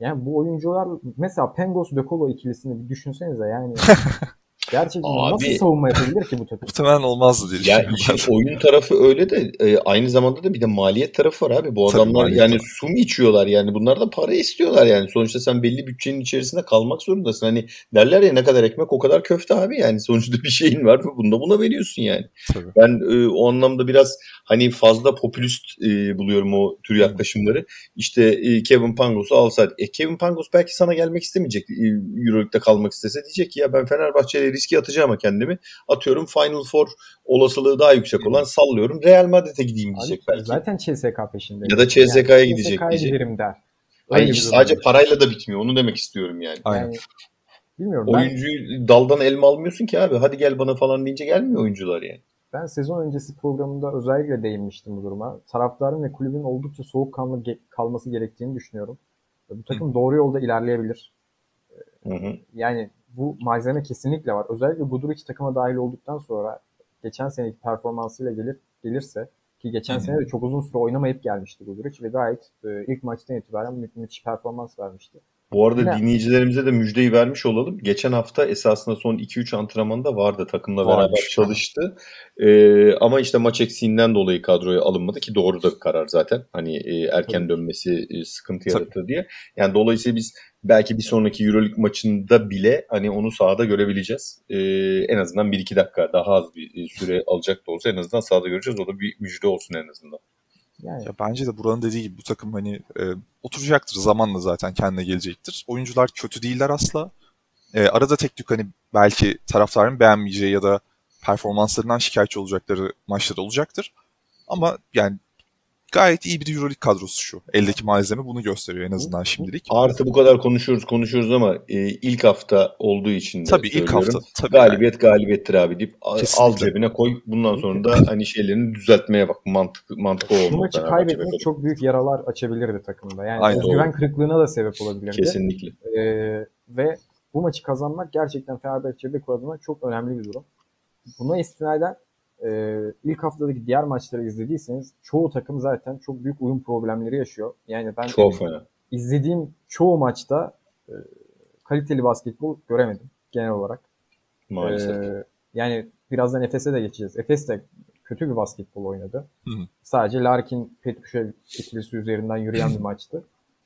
Yani bu oyuncular mesela Pengos Dekolo ikilisini bir düşünsenize yani. Gerçekten Abi- nasıl savunma yapabilir ki bu takım? Muhtemelen olmazdı diye Ya düşünüyorum oyun tarafı öyle de e, aynı zamanda da bir de maliyet tarafı var abi. Bu Tabii, adamlar yani tarafı. su mu içiyorlar yani bunlar da para istiyorlar yani. Sonuçta sen belli bütçenin içerisinde kalmak zorundasın. Hani derler ya ne kadar ekmek o kadar köfte abi yani. Sonuçta bir şeyin var ve bunda buna veriyorsun yani. Tabii. Ben e, o anlamda biraz hani fazla popülist e, buluyorum o tür yaklaşımları. İşte e, Kevin Pangos'u alsaydı. E, Kevin Pangos belki sana gelmek istemeyecek. E, Euroleague'de kalmak istese diyecek ki ya ben Fenerbahçe'yle riske atacağım ama kendimi. Atıyorum Final Four olasılığı daha yüksek olan sallıyorum. Real Madrid'e gideyim diyecek Abi, belki. Zaten CSK peşinde. Ya da CSK'ya gidecek CSK'ya diyecek. giderim der. Hayır, durum sadece parayla da bitmiyor. Onu demek istiyorum yani. Aynen. Yani, bilmiyorum. Ben, Oyuncuyu daldan elma almıyorsun ki abi. Hadi gel bana falan deyince gelmiyor oyuncular yani. ben sezon öncesi programında özellikle değinmiştim bu duruma. Taraftarın ve kulübün oldukça soğukkanlı ge- kalması gerektiğini düşünüyorum. Bu takım doğru yolda ilerleyebilir. Hı hı. Yani bu malzeme kesinlikle var. Özellikle Guduric takıma dahil olduktan sonra geçen seneki performansıyla gelir gelirse ki geçen Hı hı. sene de çok uzun süre oynamayıp gelmişti Guduric ve gayet e, ilk maçtan itibaren mü- müthiş performans vermişti. Bu arada Ne? dinleyicilerimize de müjdeyi vermiş olalım. Geçen hafta esasında son 2-3 antrenmanda vardı. Takımla Varmış. beraber çalıştı. Ee, ama işte maç eksiğinden dolayı kadroya alınmadı ki doğru da bir karar zaten. Hani e, erken Tabii. dönmesi e, sıkıntı yaratır diye. Yani dolayısıyla biz belki bir sonraki Euroleague maçında bile hani onu sahada görebileceğiz. Ee, en azından 1-2 dakika daha az bir e, süre alacak da olsa en azından sahada göreceğiz. O da bir müjde olsun en azından. Yani Ya bence de buranın dediği gibi bu takım hani e, oturacaktır zamanla zaten kendine gelecektir. Oyuncular kötü değiller asla. E, arada tek tük hani belki taraftarın beğenmeyeceği ya da performanslarından şikayetçi olacakları maçlar olacaktır. Ama yani gayet iyi bir Euroleague kadrosu şu. Eldeki malzeme bunu gösteriyor en azından şimdilik. Artı bu kadar konuşuyoruz konuşuyoruz ama e, ilk hafta olduğu için de Tabii ilk hafta. Tabii yani. Galibiyet galibiyettir abi deyip a- al Kesinlikle. cebine koy. Bundan sonra da hani şeylerini düzeltmeye bak. Mantık, mantıklı bu olmalı. maçı Fenerbahçe kaybetmek çok büyük yaralar açabilirdi takımda. Yani Aynen. özgüven kırıklığına da sebep olabilirdi. Kesinlikle. Ee, ve bu maçı kazanmak gerçekten Fenerbahçe Beko adına çok önemli bir durum. Buna istinaden e, ilk haftadaki diğer maçları izlediyseniz çoğu takım zaten çok büyük uyum problemleri yaşıyor. Yani ben Çok fena. izlediğim çoğu maçta e, kaliteli basketbol göremedim genel olarak. Maalesef. Ee, yani birazdan Efes'e de geçeceğiz. Efes de kötü bir basketbol oynadı. Hı hı. Sadece Larkin Petrushev ikilisi üzerinden yürüyen bir maçtı.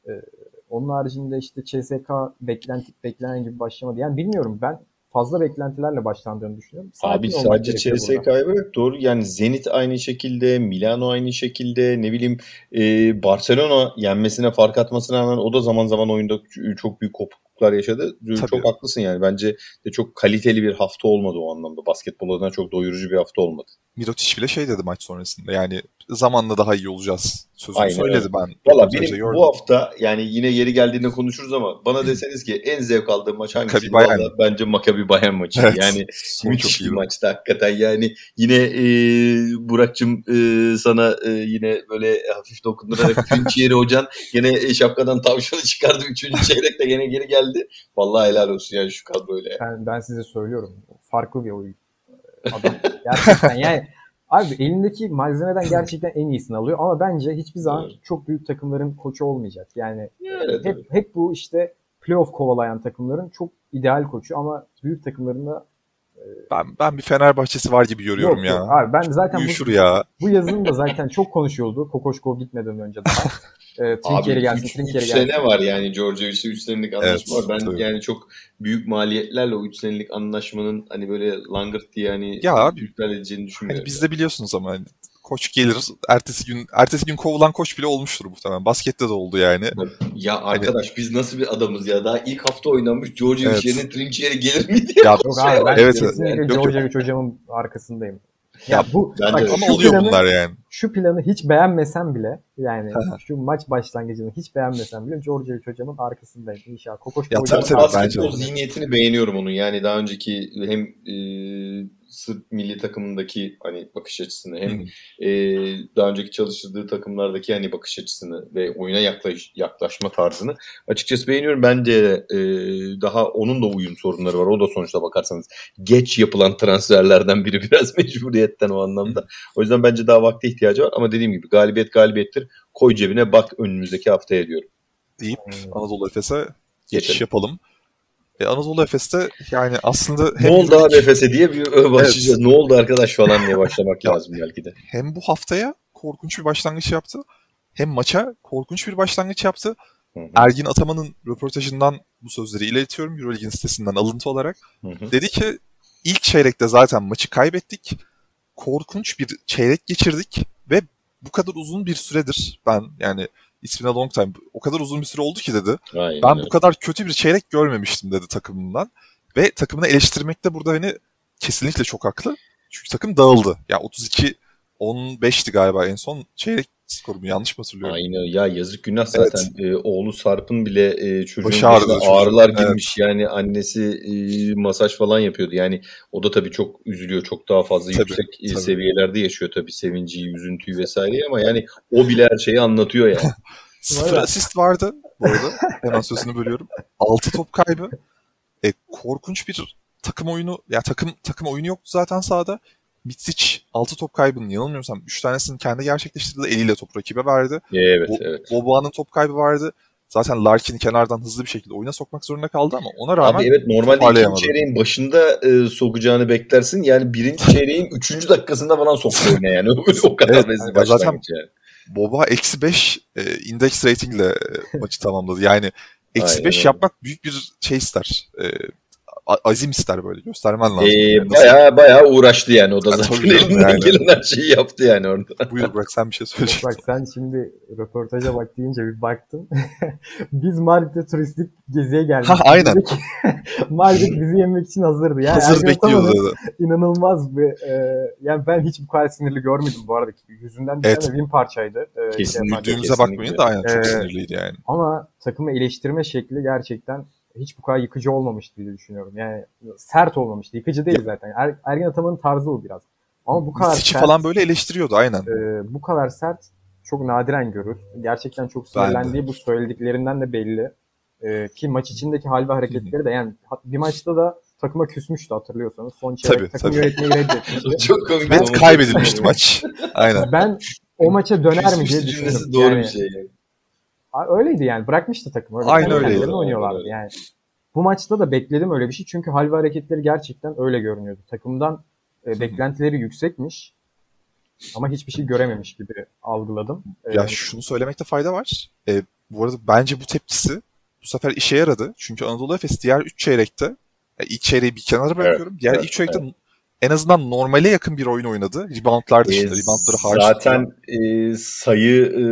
Ee, onun haricinde işte CSK beklenti, beklenen gibi başlamadı. Yani bilmiyorum ben fazla beklentilerle başlandığını düşünüyorum. Sakin Abi sadece. CSK'ya bırak doğru yani Zenit aynı şekilde, Milano aynı şekilde, ne bileyim e, Barcelona yenmesine fark atmasına rağmen o da zaman zaman oyunda çok büyük kopukluklar yaşadı. Çok Tabii. haklısın yani bence de çok kaliteli bir hafta olmadı o anlamda. Basketbol adına çok doyurucu bir hafta olmadı. Mirotic bile şey dedi maç sonrasında yani zamanla daha iyi olacağız sözünü Aynen söyledi öyle. ben. Valla benim gördüm. bu hafta yani yine yeri geldiğinde konuşuruz ama bana deseniz ki en zevk aldığım maç hangisi? Bayern. Bence Maccabi Bayern maçı. Evet. Yani müthiş çok bir iyiydi. maçtı hakikaten. Yani yine e, Burak'cığım e, sana e, yine böyle hafif dokundurarak Trinçiyeri hocan gene e, şapkadan tavşanı çıkardı. Üçüncü çeyrekte gene geri geldi. Vallahi helal olsun yani şu kadroyla. Ben, ben size söylüyorum. Farklı bir oyun. Adam gerçekten yani abi elindeki malzemeden gerçekten en iyisini alıyor ama bence hiçbir zaman Evet. çok büyük takımların koçu olmayacak. Yani Evet, hep hep bu işte playoff kovalayan takımların çok ideal koçu ama büyük takımların da Ben, ben bir Fenerbahçesi var gibi görüyorum yok, ya. yok. Abi ben zaten Uyuşur bu, ya. bu yazın da zaten çok konuşuldu. Kokoşkov gitmeden önce daha. E, Trinkeri gelsin, 3 Trinkeri gelsin. sene var yani Georgia işte 3 senelik anlaşma Evet, var. Ben tabii. yani çok büyük maliyetlerle o 3 senelik anlaşmanın hani böyle langırt diye hani Ya abi, edeceğini düşünmüyorum. Hani bizde biliyorsunuz ama hani koç gelir ertesi gün ertesi gün kovulan koç bile olmuştur muhtemelen. Baskette de oldu yani. Ya arkadaş biz nasıl bir adamız ya? Daha ilk hafta oynanmış Georgievic Evet. yerine Trinchieri gelir miydi? Ya, Yok abi ben Evet, kesinlikle evet. Yok, yok. Hocamın arkasındayım. Ya, Ya, bu bence bak, ama oluyor planı, bunlar yani. Şu planı hiç beğenmesem bile yani şu maç başlangıcını hiç beğenmesem bile Georgievic hocamın arkasındayım inşallah. Kokoş Ya, hocam- tabii, tabii, bence de. zihniyetini beğeniyorum onun. Yani daha önceki hem e, Sırp milli takımındaki hani bakış açısını hem e, daha önceki çalıştırdığı takımlardaki hani bakış açısını ve oyuna yaklaş, yaklaşma tarzını açıkçası beğeniyorum. Bence e, daha onun da uyum sorunları var. O da sonuçta bakarsanız geç yapılan transferlerden biri biraz mecburiyetten o anlamda. O yüzden bence daha vakte ihtiyacı var. Ama dediğim gibi galibiyet galibiyettir. Koy cebine bak önümüzdeki haftaya diyorum. deyip. Anadolu Efes'e geçiş Geçelim. yapalım. E, Anadolu Efes'te yani aslında Ne hem, oldu abi Efes'e diye bir başlayacağız. Ne oldu arkadaş falan diye başlamak lazım belki de. hem bu haftaya korkunç bir başlangıç yaptı. Hem maça korkunç bir başlangıç yaptı. Hı hı, Ergin Ataman'ın röportajından bu sözleri iletiyorum Euroleague'in sitesinden alıntı olarak. hı. Dedi ki ilk çeyrekte zaten maçı kaybettik. Korkunç bir çeyrek geçirdik ve bu kadar uzun bir süredir ben yani it's been a long time o kadar uzun bir süre oldu ki dedi. Aynen Ben öyle. bu kadar kötü bir çeyrek görmemiştim dedi takımından. Ve takımını eleştirmekte burada beni kesinlikle çok haklı. Çünkü takım dağıldı. Ya 32 15'ti galiba en son çeyrek skoru mu yanlış mı hatırlıyorum? Aynen ya yazık günah zaten Ee, oğlu Sarp'ın bile e, çocuğun Başı ağrılar Evet. girmiş yani annesi e, masaj falan yapıyordu yani o da tabii çok üzülüyor çok daha fazla Tabii, yüksek e, tabii. seviyelerde yaşıyor tabii sevinci üzüntüyü vesaireyi ama yani o bile her şeyi anlatıyor yani. Sıfır asist vardı bu arada. Hemen sözünü bölüyorum. 6 top kaybı. E, korkunç bir takım oyunu. Ya takım takım oyunu yoktu zaten sahada. Mitsic 6 top kaybının yanılmıyorsam 3 tanesini kendi gerçekleştirdi. Eliyle topu rakibe verdi. evet Bu- evet. Boboa'nın top kaybı vardı. Zaten Larkin'i kenardan hızlı bir şekilde oyuna sokmak zorunda kaldı ama ona rağmen Abi evet normalde ikinci çeyreğin başında e, sokacağını beklersin. Yani birinci çeyreğin üçüncü dakikasında falan soktu oyuna yani. O, kadar Evet, rezil yani zaten- yani. Boba eksi 5 e, index ratingle e, maçı tamamladı. Yani eksi Aynen 5 öyle. yapmak büyük bir şey ister. E, azim ister böyle. Göstermen lazım. Ee, Yani bayağı bayağı uğraştı yani o da Ha, zaten canım, elinden yani. gelen her şeyi yaptı yani orada. Buyur bırak sen bir şey Yok söyleyecektin. bak sen şimdi röportaja bak deyince bir baktım. Biz Mardin'de turistik geziye geldik. Ha, aynen. Mardin bizi yemek için hazırdı. Yani Hazır dedi. inanılmaz bir e, yani ben hiç bu kadar sinirli görmedim bu arada. Yüzünden bir Evet. tane win parçaydı. E, Kesinlikle. şey. Güldüğümüze bakmayın da aynen çok Ee, sinirliydi yani. Ama takımı eleştirme şekli gerçekten hiç bu kadar yıkıcı olmamıştı diye düşünüyorum. Yani sert olmamıştı. Yıkıcı değil zaten. Er, Ergen Ataman'ın tarzı o biraz. Ama bu kadar Misic'i sert, falan böyle eleştiriyordu aynen. e, bu kadar sert çok nadiren görür. Gerçekten çok sinirlendiği bu söylediklerinden de belli. E, ki maç içindeki hal ve hareketleri de yani bir maçta da takıma küsmüştü hatırlıyorsanız. Son çeyrek Tabii, takım tabii. yönetmeyi reddetmişti. Çok komik. Ve olmuş. kaybedilmişti maç. Aynen. ben o maça döner mi diye düşündüm. doğru Yani- bir şey yani. Öyleydi yani. Bırakmıştı takım. Öyle Aynen Kendi öyleydi. oynuyorlardı öyle. yani. Bu maçta da bekledim öyle bir şey. Çünkü hal ve hareketleri gerçekten öyle görünüyordu. Takımdan e, beklentileri yüksekmiş. Ama hiçbir şey görememiş gibi algıladım. E, Ya şunu söylemekte fayda var. E, bu arada bence bu tepkisi bu sefer işe yaradı. Çünkü Anadolu Efes diğer 3 çeyrekte ya ilk çeyreği bir kenara bırakıyorum. diğer evet, ilk çeyrekte en azından normale yakın bir oyun oynadı. Reboundlar dışında. Ee, Reboundları hariç. Zaten e, sayı e,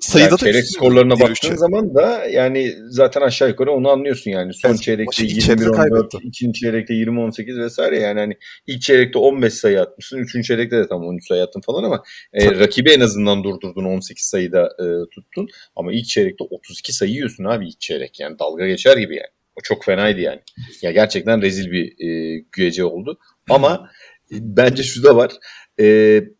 Sayıda yani çeyrek skorlarına baktığın üçe. zaman da yani zaten aşağı yukarı onu anlıyorsun yani. Son Evet, çeyrekte maçı ilk çeyrekte 21-14, kaybetti. ikinci çeyrekte 20-18 vesaire yani hani ilk çeyrekte 15 sayı atmışsın, üçüncü çeyrekte de tam 13 sayı attın falan ama e, Tabii. rakibi en azından durdurdun 18 sayıda e, tuttun ama ilk çeyrekte 32 sayı yiyorsun abi ilk çeyrek yani dalga geçer gibi yani. O çok fenaydı yani. Ya gerçekten rezil bir e, güvece oldu. Ama e, bence şu da var. E,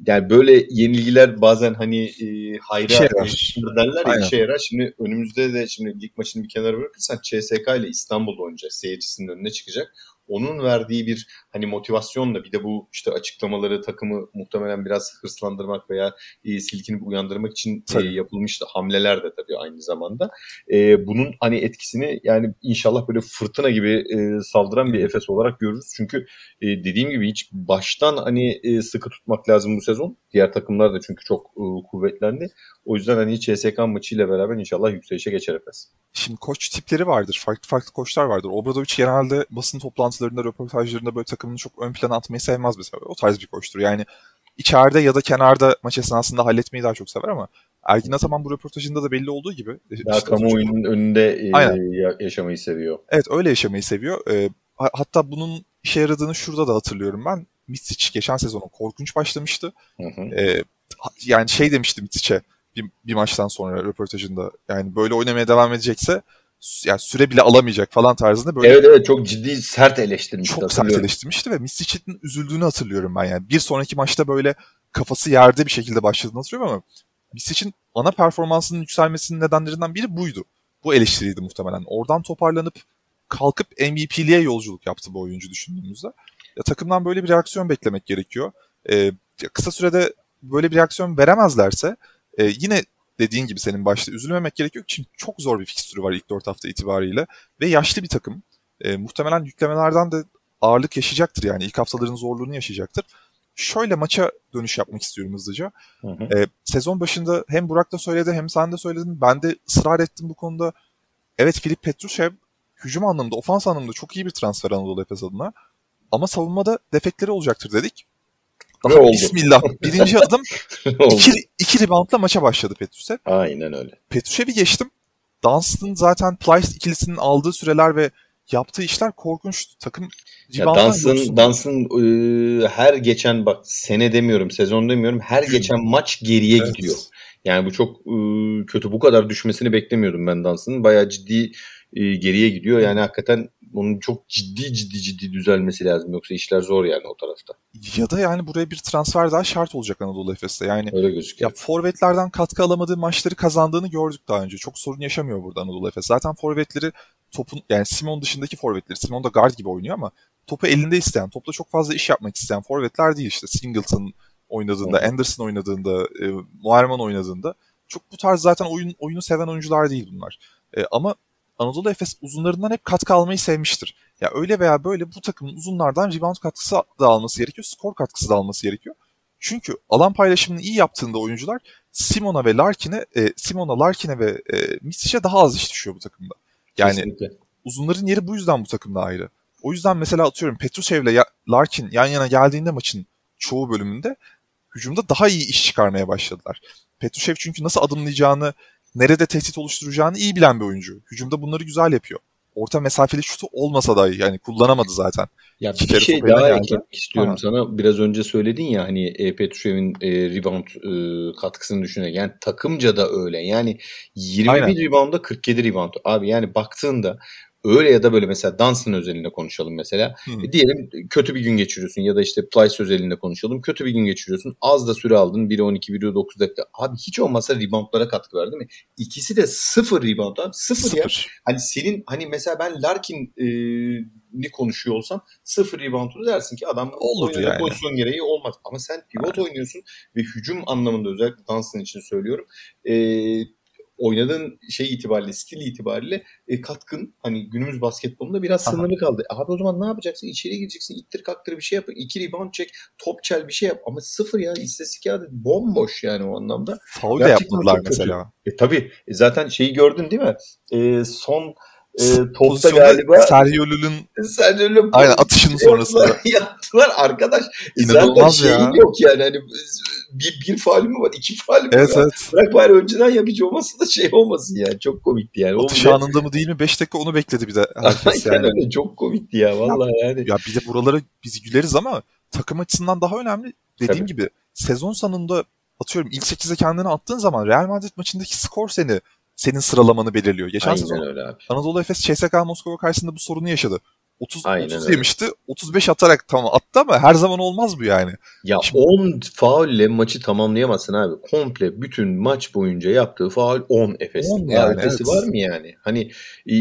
yani böyle yenilgiler bazen hani e, hayra erişir derler ya işe yarar. Şimdi önümüzde de şimdi lig maçını bir kenara bırakırsan CSK ile İstanbul'da oynayacak. Seyircisinin önüne çıkacak. Onun verdiği bir hani motivasyonla bir de bu işte açıklamaları takımı muhtemelen biraz hırslandırmak veya e, silkinip uyandırmak için e, Tabii. yapılmış da hamleler de tabii aynı zamanda. E, bunun hani etkisini yani inşallah böyle fırtına gibi e, saldıran bir Efes olarak görürüz. Çünkü e, dediğim gibi hiç baştan hani e, sıkı tutmak lazım bu sezon. Diğer takımlar da çünkü çok e, kuvvetlendi. O yüzden hani CSK maçıyla beraber inşallah yükselişe geçer Efes. Şimdi koç tipleri vardır. Farklı farklı koçlar vardır. Obradovic genelde basın toplantılarında, röportajlarında böyle takımını çok ön plana atmayı sevmez mesela. O tarz bir koçtur. Yani içeride ya da kenarda maç esnasında halletmeyi daha çok sever ama Ergin Ataman bu röportajında da belli olduğu gibi. Daha işte kamuoyunun önünde e, yaşamayı seviyor. Evet öyle yaşamayı seviyor. E, hatta bunun işe yaradığını şurada da hatırlıyorum ben. Mitsic geçen sezonun korkunç başlamıştı. Hı hı. E, yani şey demişti Mitsic'e bir, bir maçtan sonra röportajında. Yani böyle oynamaya devam edecekse yani süre bile alamayacak falan tarzında böyle. Evet evet çok ciddi sert eleştirmişti. Çok sert eleştirmişti ve Misic'in üzüldüğünü hatırlıyorum ben yani. Bir sonraki maçta böyle kafası yerde bir şekilde başladığını hatırlıyorum ama Misic'in ana performansının yükselmesinin nedenlerinden biri buydu. Bu eleştiriydi muhtemelen. Oradan toparlanıp kalkıp MVP'liğe yolculuk yaptı bu oyuncu düşündüğümüzde. Ya, takımdan böyle bir reaksiyon beklemek gerekiyor. Ee, kısa sürede böyle bir reaksiyon veremezlerse e, yine dediğin gibi senin başta üzülmemek gerekiyor. Çünkü çok zor bir fikstürü var ilk dört hafta itibariyle. Ve yaşlı bir takım. E, muhtemelen yüklemelerden de ağırlık yaşayacaktır yani. ilk haftaların zorluğunu yaşayacaktır. Şöyle maça dönüş yapmak istiyorum hızlıca. Hı hı. E, sezon başında hem Burak da söyledi hem sen de söyledin. Ben de ısrar ettim bu konuda. Evet Filip Petrushev hücum anlamında, ofans anlamında çok iyi bir transfer Anadolu Efes adına. Ama savunmada defekleri olacaktır dedik. Daha oldu. bismillah. Birinci adım iki, iki reboundla maça başladı Petrushev. Aynen öyle. Petrushev'i geçtim. Dunstan zaten Plyce ikilisinin aldığı süreler ve yaptığı işler korkunç. Takım ya Dunstan, Dunstan e, her geçen bak sene demiyorum, sezon demiyorum. Her geçen maç geriye evet. gidiyor. Yani bu çok e, kötü. Bu kadar düşmesini beklemiyordum ben Dunstan'ın. Bayağı ciddi e, geriye gidiyor. Yani hakikaten onun çok ciddi ciddi ciddi düzelmesi lazım. Yoksa işler zor yani o tarafta. Ya da yani buraya bir transfer daha şart olacak Anadolu Efes'te. Yani Öyle gözüküyor. Ya forvetlerden katkı alamadığı maçları kazandığını gördük daha önce. Çok sorun yaşamıyor burada Anadolu Efes. Zaten forvetleri topun yani Simon dışındaki forvetleri. Simon da guard gibi oynuyor ama topu elinde isteyen, topla çok fazla iş yapmak isteyen forvetler değil işte. Singleton oynadığında, evet. Anderson oynadığında, e, Muharman oynadığında çok bu tarz zaten oyun oyunu seven oyuncular değil bunlar. E, ama Anadolu Efes uzunlarından hep katkı almayı sevmiştir. Ya öyle veya böyle bu takımın uzunlardan rebound katkısı da alması gerekiyor, skor katkısı da alması gerekiyor. Çünkü alan paylaşımını iyi yaptığında oyuncular Simona ve Larkin'e, e, Simona, Larkin'e ve e, Misic'e daha az iş düşüyor bu takımda. Yani Kesinlikle. uzunların yeri bu yüzden bu takımda ayrı. O yüzden mesela atıyorum Petrusev ile Larkin yan yana geldiğinde maçın çoğu bölümünde hücumda daha iyi iş çıkarmaya başladılar. Petrushev çünkü nasıl adımlayacağını, nerede tehdit oluşturacağını iyi bilen bir oyuncu. Hücumda bunları güzel yapıyor. Orta mesafeli şutu olmasa dahi yani kullanamadı zaten. Ya bir şey daha geldi. eklemek istiyorum Aha. sana. Biraz önce söyledin ya hani e, Petrushev'in e, rebound e, katkısını düşünerek. Yani takımca da öyle. Yani 21 Aynen. reboundda 47 rebound. Abi yani baktığında öyle ya da böyle mesela Dunstan özelinde konuşalım mesela. E, diyelim kötü bir gün geçiriyorsun ya da işte Plyce özelinde konuşalım. Kötü bir gün geçiriyorsun. Az da süre aldın. 1'e 12, 1'e 9 dakika. Abi hiç olmazsa reboundlara katkı verdi mi? İkisi de sıfır rebound abi. Sıfır, sıfır. ya. Hani senin hani mesela ben Larkin e, ni konuşuyor olsam sıfır rebound'u dersin ki adam olur yani. pozisyon gereği olmaz. Ama sen pivot yani. oynuyorsun ve hücum anlamında özellikle Dunstan için söylüyorum. E, oynadığın şey itibariyle, stil itibariyle e, katkın hani günümüz basketbolunda biraz Aha. sınırlı kaldı. Abi o zaman ne yapacaksın? İçeri gireceksin, ittir kaktır bir şey yap. iki rebound çek, top çel bir şey yap. Ama sıfır ya istatistik ya bomboş yani o anlamda. Faul de yapmadılar mesela. E, tabii. E, zaten şeyi gördün değil mi? E, son e, topta galiba Sergio Lul'un Sergio aynen atışının sonrasında yaptılar arkadaş. İnanılmaz ya. Şeyin yok yani hani bir, bir faal mi var iki faal mi evet, var? Evet. Bırak bari önceden yapıcı olması da şey olmasın yani çok komikti yani. Atış bile... anında mı değil mi 5 dakika onu bekledi bir de herkes yani. öyle çok komikti ya vallahi ya, yani. Ya bir de buralara biz güleriz ama takım açısından daha önemli dediğim Tabii. gibi sezon sonunda atıyorum ilk 8'e kendini attığın zaman Real Madrid maçındaki skor seni senin sıralamanı belirliyor. Geçen Aynen sezon öyle abi. Anadolu Efes CSKA Moskova karşısında bu sorunu yaşadı. 30 Aynen 30 öyle. yemişti. 35 atarak tamam attı ama her zaman olmaz bu yani. Ya Şimdi... 10 faulle maçı tamamlayamazsın abi. Komple bütün maç boyunca yaptığı faul 10 Efes. 10 yani, evet. var mı yani? Hani e,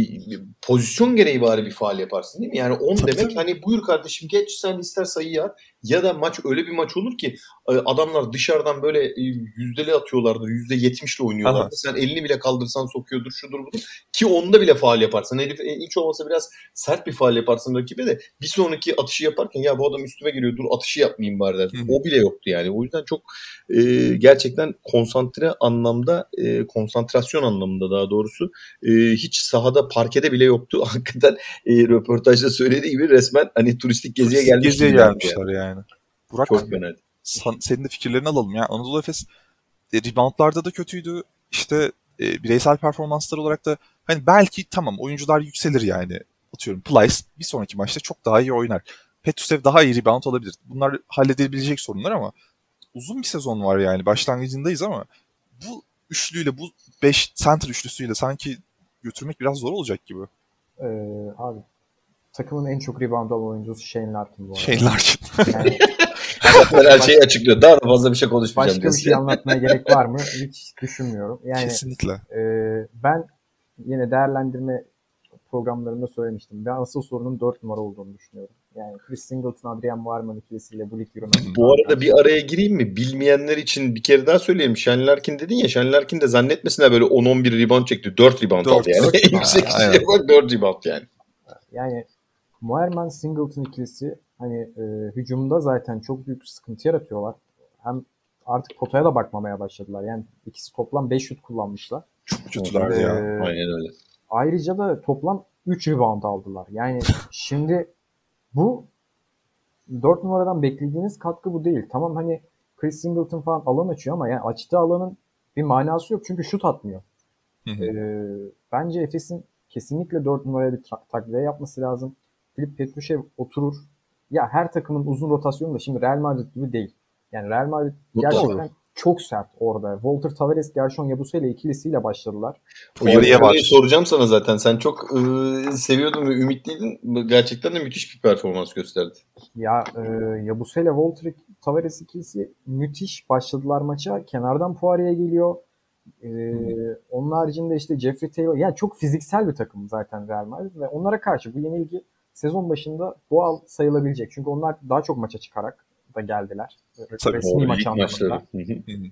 pozisyon gereği bari bir faal yaparsın değil mi? Yani 10 demek tabii. hani buyur kardeşim geç sen ister sayı at ya da maç öyle bir maç olur ki e, adamlar dışarıdan böyle e, yüzdeli atıyorlardır. Yüzde yetmişle oynuyorlardır. Aha. Sen elini bile kaldırsan sokuyordur şudur budur. Ki onda bile faal yaparsın. Herif hiç olmasa biraz sert bir faal yaparsın rakibe de bir sonraki atışı yaparken ya bu adam üstüme geliyor dur atışı yapmayayım bari der. O bile yoktu yani. O yüzden çok e, gerçekten konsantre anlamda e, konsantrasyon anlamında daha doğrusu e, hiç sahada parkede bile yoktu. Hakikaten e, röportajda söylediği gibi resmen hani turistik geziye turistik gelmişler. Geziye gelmişler yani. yani. Burak, Çok fena. san- senin de fikirlerini alalım. Yani Anadolu Efes e, reboundlarda da kötüydü. İşte e, bireysel performanslar olarak da hani belki tamam oyuncular yükselir yani. Atıyorum Plyce bir sonraki maçta çok daha iyi oynar. Petrusev daha iyi rebound alabilir. Bunlar halledilebilecek sorunlar ama uzun bir sezon var yani. Başlangıcındayız ama bu üçlüyle, bu 5 center üçlüsüyle sanki götürmek biraz zor olacak gibi. Ee, abi takımın en çok rebound alan oyuncusu Shane Larkin bu arada. Shane Larkin. Yani Zaten her şeyi açıklıyor. Daha da fazla bir şey konuşmayacağım. başka bir şey anlatmaya gerek var mı? Hiç düşünmüyorum. Yani Kesinlikle. e, ben yine değerlendirme programlarında söylemiştim. Ben asıl sorunun 4 numara olduğunu düşünüyorum. Yani Chris Singleton, Adrian Muarman ikilisiyle bu lig yürümesi. Bu arada bir araya gireyim mi? Bilmeyenler için bir kere daha söyleyeyim. Shane Larkin dedin ya. Shane Larkin de zannetmesinler böyle 10-11 rebound çekti. 4 rebound Dört. aldı yani. Dört. En yüksek şeye bak 4 rebound yani. Yani Muerman Singleton ikilisi hani e, hücumda zaten çok büyük sıkıntı yaratıyorlar. Hem artık potaya da bakmamaya başladılar. Yani ikisi toplam 5 şut kullanmışlar. Çok kötülerdi ya. Ee, Aynen öyle. Ayrıca da toplam 3 rebound aldılar. Yani şimdi bu 4 numaradan beklediğiniz katkı bu değil. Tamam hani Chris Singleton falan alan açıyor ama yani açtığı alanın bir manası yok. Çünkü şut atmıyor. Hı hı. Ee, bence Efes'in kesinlikle 4 numaraya bir ta- takviye yapması lazım. Filip Petrushev oturur. Ya her takımın uzun rotasyonu da şimdi Real Madrid gibi değil. Yani Real Madrid gerçekten doğru. çok sert orada. Walter Tavares, Gershon Yabusele ikilisiyle başladılar. Var. Poirier'i soracağım sana zaten. Sen çok e, seviyordun ve ümitliydin. Gerçekten de müthiş bir performans gösterdi. Ya e, Yabusele, Walter Tavares ikilisi müthiş başladılar maça. Kenardan Poirier geliyor. E, onun haricinde işte Jeffrey Taylor. Yani çok fiziksel bir takım zaten Real Madrid ve onlara karşı bu yenilgi sezon başında doğal sayılabilecek. Çünkü onlar daha çok maça çıkarak da geldiler. Tabii, Resmi maç anlamında.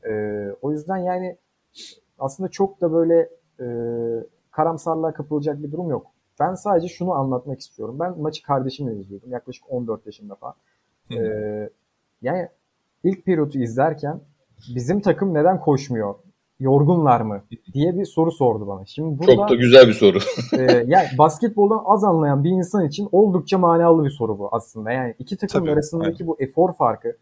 Ee, o yüzden yani aslında çok da böyle e, karamsarlığa kapılacak bir durum yok. Ben sadece şunu anlatmak istiyorum. Ben maçı kardeşimle izliyordum. Yaklaşık 14 yaşında falan. Ee, yani ilk periyodu izlerken bizim takım neden koşmuyor? Yorgunlar mı? diye bir soru sordu bana. Şimdi burada Çok da güzel bir soru. e, yani basketboldan az anlayan bir insan için oldukça manalı bir soru bu aslında. Yani iki takım Tabii, arasındaki bu efor farkı,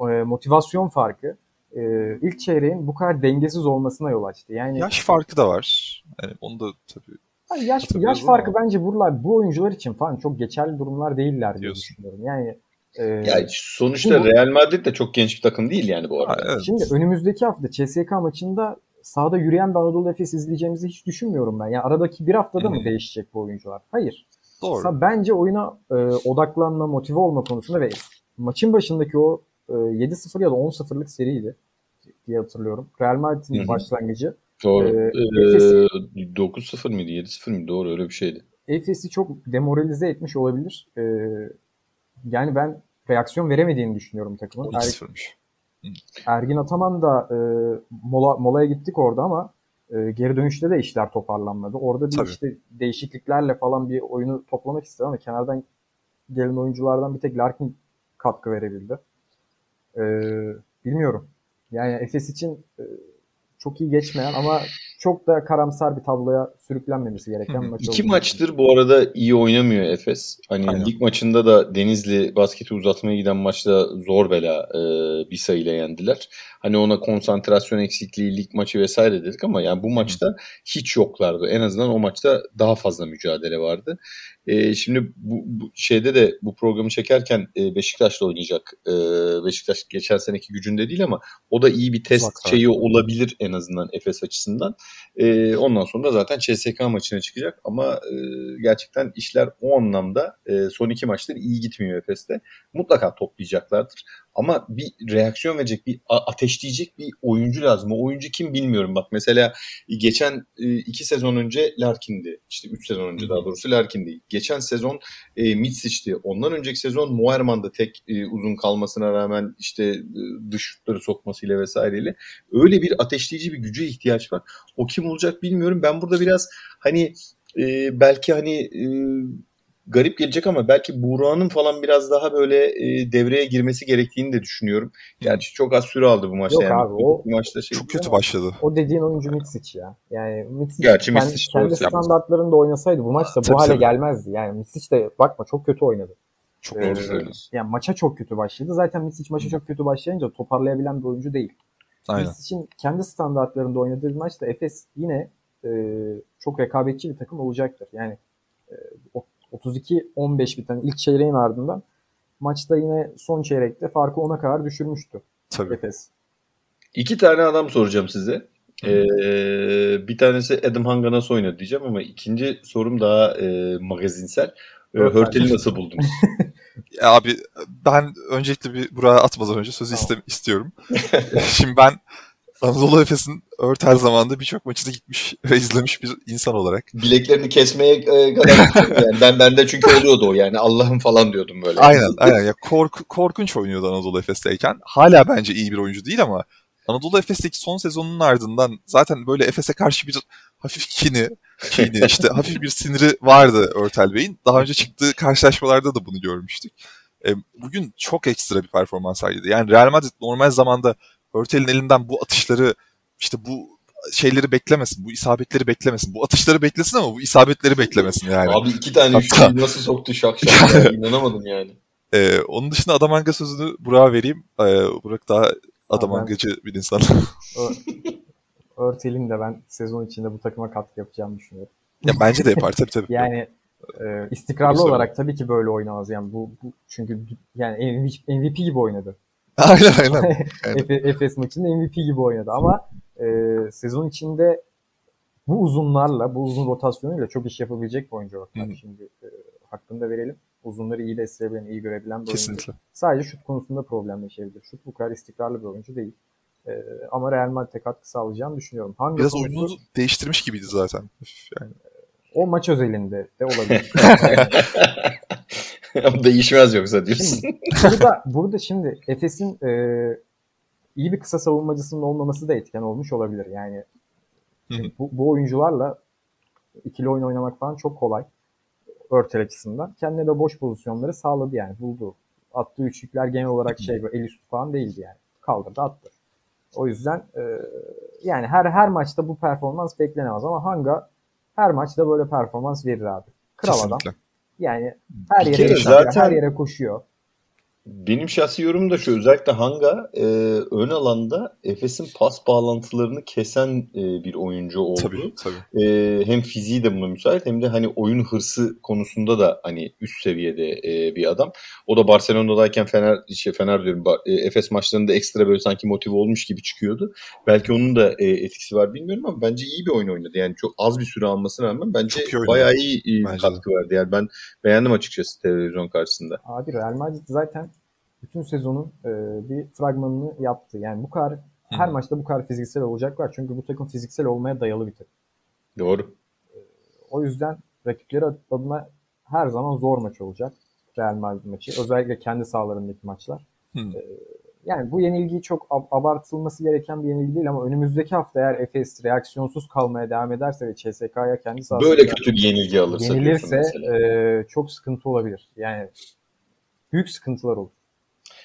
e, motivasyon farkı e, ilk çeyreğin bu kadar dengesiz olmasına yol açtı. Yani Yaş farkı da var. Yani onu da tabii yani yaş yaş farkı ama. bence buralar bu oyuncular için falan çok geçerli durumlar değiller diye Diyorsun. düşünüyorum. Yani e, Yani sonuçta Bu- Real Madrid de çok genç bir takım değil yani bu Ha, arada. evet. Şimdi önümüzdeki hafta CSK maçında sahada yürüyen bir Anadolu Efes izleyeceğimizi hiç düşünmüyorum ben. Yani aradaki bir haftada mı değişecek bu oyuncular? Hayır. doğru. Sa- Bence oyuna e, odaklanma, motive olma konusunda ve maçın başındaki o e, 7-0 ya da 10-0'lık seriydi diye hatırlıyorum. Real Madrid'in Hı hı. başlangıcı. Doğru. Ee, Ee, 9-0 mıydı? 7-0 mıydı? Doğru öyle bir şeydi. Efes'i çok demoralize etmiş olabilir. E, yani ben reaksiyon veremediğini düşünüyorum takımın. Er- 12-0'mış. Ergin Ataman da e, mola, molaya gittik orada ama e, geri dönüşte de işler toparlanmadı. Orada bir Tabii. işte değişikliklerle falan bir oyunu toplamak istedi ama kenardan gelen oyunculardan bir tek Larkin katkı verebildi. E, bilmiyorum. Yani Efes için e, çok iyi geçmeyen ama çok da karamsar bir tabloya sürüklenmemesi gereken Hı hı. maç İki maçtır bu arada iyi oynamıyor Efes. Hani Aynen. lig maçında da Denizli basketi uzatmaya giden maçta zor bela e, bir sayıyla yendiler. Hani ona konsantrasyon eksikliği, lig maçı vesaire dedik ama yani bu maçta hiç yoklardı. En azından o maçta daha fazla mücadele vardı. E, şimdi bu, bu şeyde de bu programı çekerken e, Beşiktaş'la oynayacak. E, Beşiktaş geçen seneki gücünde değil ama o da iyi bir test Uzakta. şeyi olabilir en azından Efes açısından. E, ondan sonra zaten CSK maçına çıkacak ama e, gerçekten işler o anlamda e, son iki maçtır iyi gitmiyor Efes'te. Mutlaka toplayacaklardır. Ama bir reaksiyon verecek, bir ateşleyecek bir oyuncu lazım. O oyuncu kim bilmiyorum. Bak mesela geçen e, iki sezon önce Larkin'di. İşte üç sezon önce daha doğrusu Larkin'di. Geçen sezon e, Mitsic'ti. Ondan önceki sezon Moerman'da tek e, uzun kalmasına rağmen işte e, dış şutları sokmasıyla vesaireyle öyle bir ateşleyici bir güce ihtiyaç var. O kim olacak bilmiyorum. Ben burada biraz hani e, belki hani e, garip gelecek ama belki Buğra'nın falan biraz daha böyle e, devreye girmesi gerektiğini de düşünüyorum. Gerçi çok az süre aldı bu maçta. Yok yani. abi, o- Bu maçta şey Çok kötü başladı. O dediğin oyuncu Mitsic ya. Yani Mitsic Gerçi kendi, Mitsic kendi standartlarında oynasaydı bu maçta bu Tabii, hale tabii. gelmezdi. Yani Mitsic de bakma çok kötü oynadı. Çok Ee, doğru. Yani maça çok kötü başladı. Zaten Misic maça çok kötü başlayınca toparlayabilen bir oyuncu değil. Aynen. Misic'in kendi standartlarında oynadığı bir maçta Efes yine e, çok rekabetçi bir takım olacaktır. Yani e, o- 32-15 biten ilk çeyreğin ardından maçta yine son çeyrekte farkı 10'a kadar düşürmüştü Tabii. Efes. İki tane adam soracağım size. Ee, bir tanesi Adam Hanga nasıl oynadı diyeceğim ama ikinci sorum daha e, magazinsel. Ee, Hörtel. Hörtel'i nasıl buldunuz? Abi ben öncelikle bir buraya atmadan önce sözü Tamam. iste- istiyorum. Şimdi ben Anadolu Efes'in Örtel zamanında birçok maçına gitmiş ve izlemiş bir insan olarak. Bileklerini kesmeye e, kadar yani ben bende çünkü oluyordu o yani Allah'ım falan diyordum böyle. Aynen aynen. Ya kork- korkunç oynuyordu Anadolu Efes'teyken. Hala bence iyi bir oyuncu değil ama Anadolu Efes'teki son sezonun ardından zaten böyle Efes'e karşı bir hafif kini, kini işte hafif bir siniri vardı Örtel Bey'in. Daha önce çıktığı karşılaşmalarda da bunu görmüştük. E, bugün çok ekstra bir performans sergiledi. Yani Real Madrid normal zamanda Örtel'in elinden bu atışları işte bu şeyleri beklemesin, bu isabetleri beklemesin. Bu atışları beklesin ama bu isabetleri beklemesin yani. Abi iki tane Hatta- nasıl soktu şak şak ya, inanamadım yani. Ee, onun dışında Adamanga sözünü Burak'a vereyim. Ee, Burak daha Adamangacı bir insan. Örtel'in de ben sezon içinde bu takıma katkı yapacağını düşünüyorum. ya bence de yapar tabii tabii. Yani e, istikrarlı olarak tabii ki böyle oynamaz. Yani bu, bu çünkü yani MVP gibi oynadı. aynen aynen. Aynen. Efe- Efes maçında MVP gibi oynadı ama e, sezon içinde bu uzunlarla, bu uzun rotasyonuyla çok iş yapabilecek bir oyuncu. Yani Hı. şimdi e, hakkını da verelim. Uzunları iyi besleyebilen, iyi görebilen bir oyuncu. Kesinlikle. Sadece şut konusunda problem yaşayabilir. Şut bu kadar istikrarlı bir oyuncu değil. E, ama Real Madrid'e katkı sağlayacağını düşünüyorum. Hangi Biraz konusu- oyununu değiştirmiş gibiydi zaten. Yani. o maç özelinde de olabilir. Değişmez yoksa diyorsun. Şimdi burada, burada şimdi Efes'in e, iyi bir kısa savunmacısının olmaması da etken olmuş olabilir. Yani bu, bu oyuncularla ikili oyun oynamak falan çok kolay. Örtel açısından. Kendine de boş pozisyonları sağladı yani. Buldu. Attığı üçlükler genel olarak şey böyle el üstü falan değildi yani. Kaldırdı attı. O yüzden e, yani her her maçta bu performans beklenemez ama Hanga her maçta böyle performans verir abi. Kral adam. Yani her yere zaten- her yere koşuyor. Benim şahsi yorumum da şu özellikle Hanga e, ön alanda Efes'in pas bağlantılarını kesen e, bir oyuncu oldu. Tabii tabii. E, hem fiziği de buna müsait hem de hani oyun hırsı konusunda da hani üst seviyede e, bir adam. O da Barcelona'dayken Fener şey Fener diyorum e, Efes maçlarında ekstra böyle sanki motive olmuş gibi çıkıyordu. Belki onun da e, etkisi var bilmiyorum ama bence iyi bir oyun oynadı. Yani çok az bir süre almasına rağmen bence Çok iyi bayağı iyi, iyi Bence de. katkı verdi. Yani ben beğendim açıkçası televizyon karşısında. Abi Real Madrid zaten bütün sezonun e, bir fragmanını yaptı. Yani bu kadar her Hı. maçta bu kadar fiziksel olacaklar. Çünkü bu takım fiziksel olmaya dayalı bir takım. Doğru. O yüzden rakipleri adına her zaman zor maç olacak. Real Madrid maçı. Özellikle kendi sahalarındaki maçlar. Hı. E, yani bu yenilgiyi çok ab- abartılması gereken bir yenilgi değil ama önümüzdeki hafta eğer Efes reaksiyonsuz kalmaya devam ederse ve CSK'ya kendi sahasında Böyle kötü bir yenilgi alırsa yenilirse e, çok sıkıntı olabilir. Yani büyük sıkıntılar olur.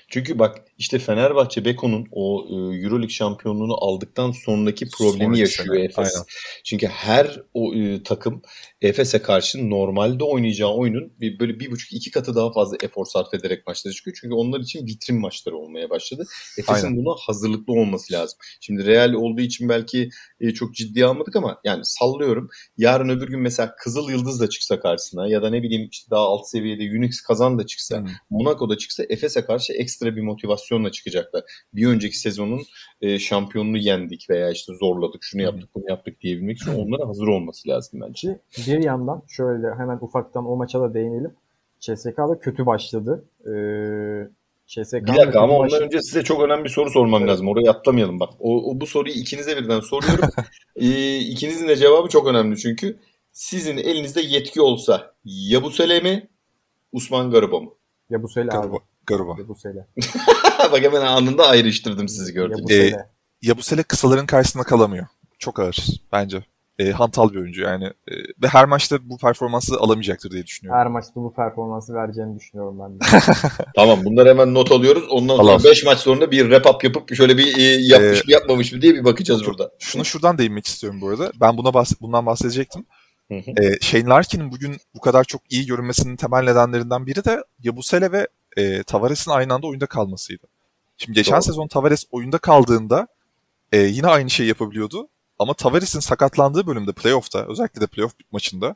Çünkü bak işte Fenerbahçe Beko'nun o e, Euroleague şampiyonluğunu aldıktan sonraki problemi Sonraki yaşıyor sene, Efes. aynen. Çünkü her o e, takım Efes'e karşı normalde oynayacağı oyunun bir, böyle bir buçuk iki katı daha fazla efor sarf ederek maçlara çıkıyor. Çünkü onlar için vitrin maçları olmaya başladı. Efes'in buna hazırlıklı olması lazım. Şimdi Real olduğu için belki e, çok ciddiye almadık ama yani sallıyorum. Yarın öbür gün mesela Kızıl Yıldız da çıksa karşısına ya da ne bileyim işte daha alt seviyede Unix kazan da çıksa Hı. Monaco'da çıksa Efes'e karşı ekstra bir motivasyonla çıkacaklar. Bir önceki sezonun e, şampiyonunu yendik veya işte zorladık, şunu yaptık, bunu yaptık diyebilmek için onlara hazır olması lazım bence. Bir yandan şöyle hemen ufaktan o maça da değinelim. CSK'da kötü başladı. Ee, CSK'da Bir dakika ama ondan önce size çok önemli bir soru sormam Evet. lazım. Orayı atlamayalım bak. O, o bu soruyu ikinize birden soruyorum. e, ikinizin de cevabı çok önemli çünkü. Sizin elinizde yetki olsa Yabusele mi, Usman Garuba mı? Ya bu sene abi. Garuba. Garuba. Ya bu sene. bak hemen anında ayrıştırdım sizi Ya gördüm. bu Ee, sene. Ya bu sene kısaların karşısında kalamıyor. Çok ağır bence. E, hantal bir oyuncu yani. E, ve her maçta bu performansı alamayacaktır diye düşünüyorum. Her maçta bu performansı vereceğini düşünüyorum ben de. Tamam bunları hemen not alıyoruz. Ondan sonra Alalım. 5 maç sonunda bir wrap up yapıp şöyle bir e, yapmış Ee, mı yapmamış mı diye bir bakacağız burada. Şunu şuradan değinmek istiyorum bu arada. Ben buna bahs- bundan bahsedecektim. Hı hı. E, Shane Larkin'in bugün bu kadar çok iyi görünmesinin temel nedenlerinden biri de Yabusele ve e, Tavares'in aynı anda oyunda kalmasıydı. Şimdi geçen Doğru. sezon Tavares oyunda kaldığında e, yine aynı şeyi yapabiliyordu. Ama Tavares'in sakatlandığı bölümde playoff'ta özellikle de playoff maçında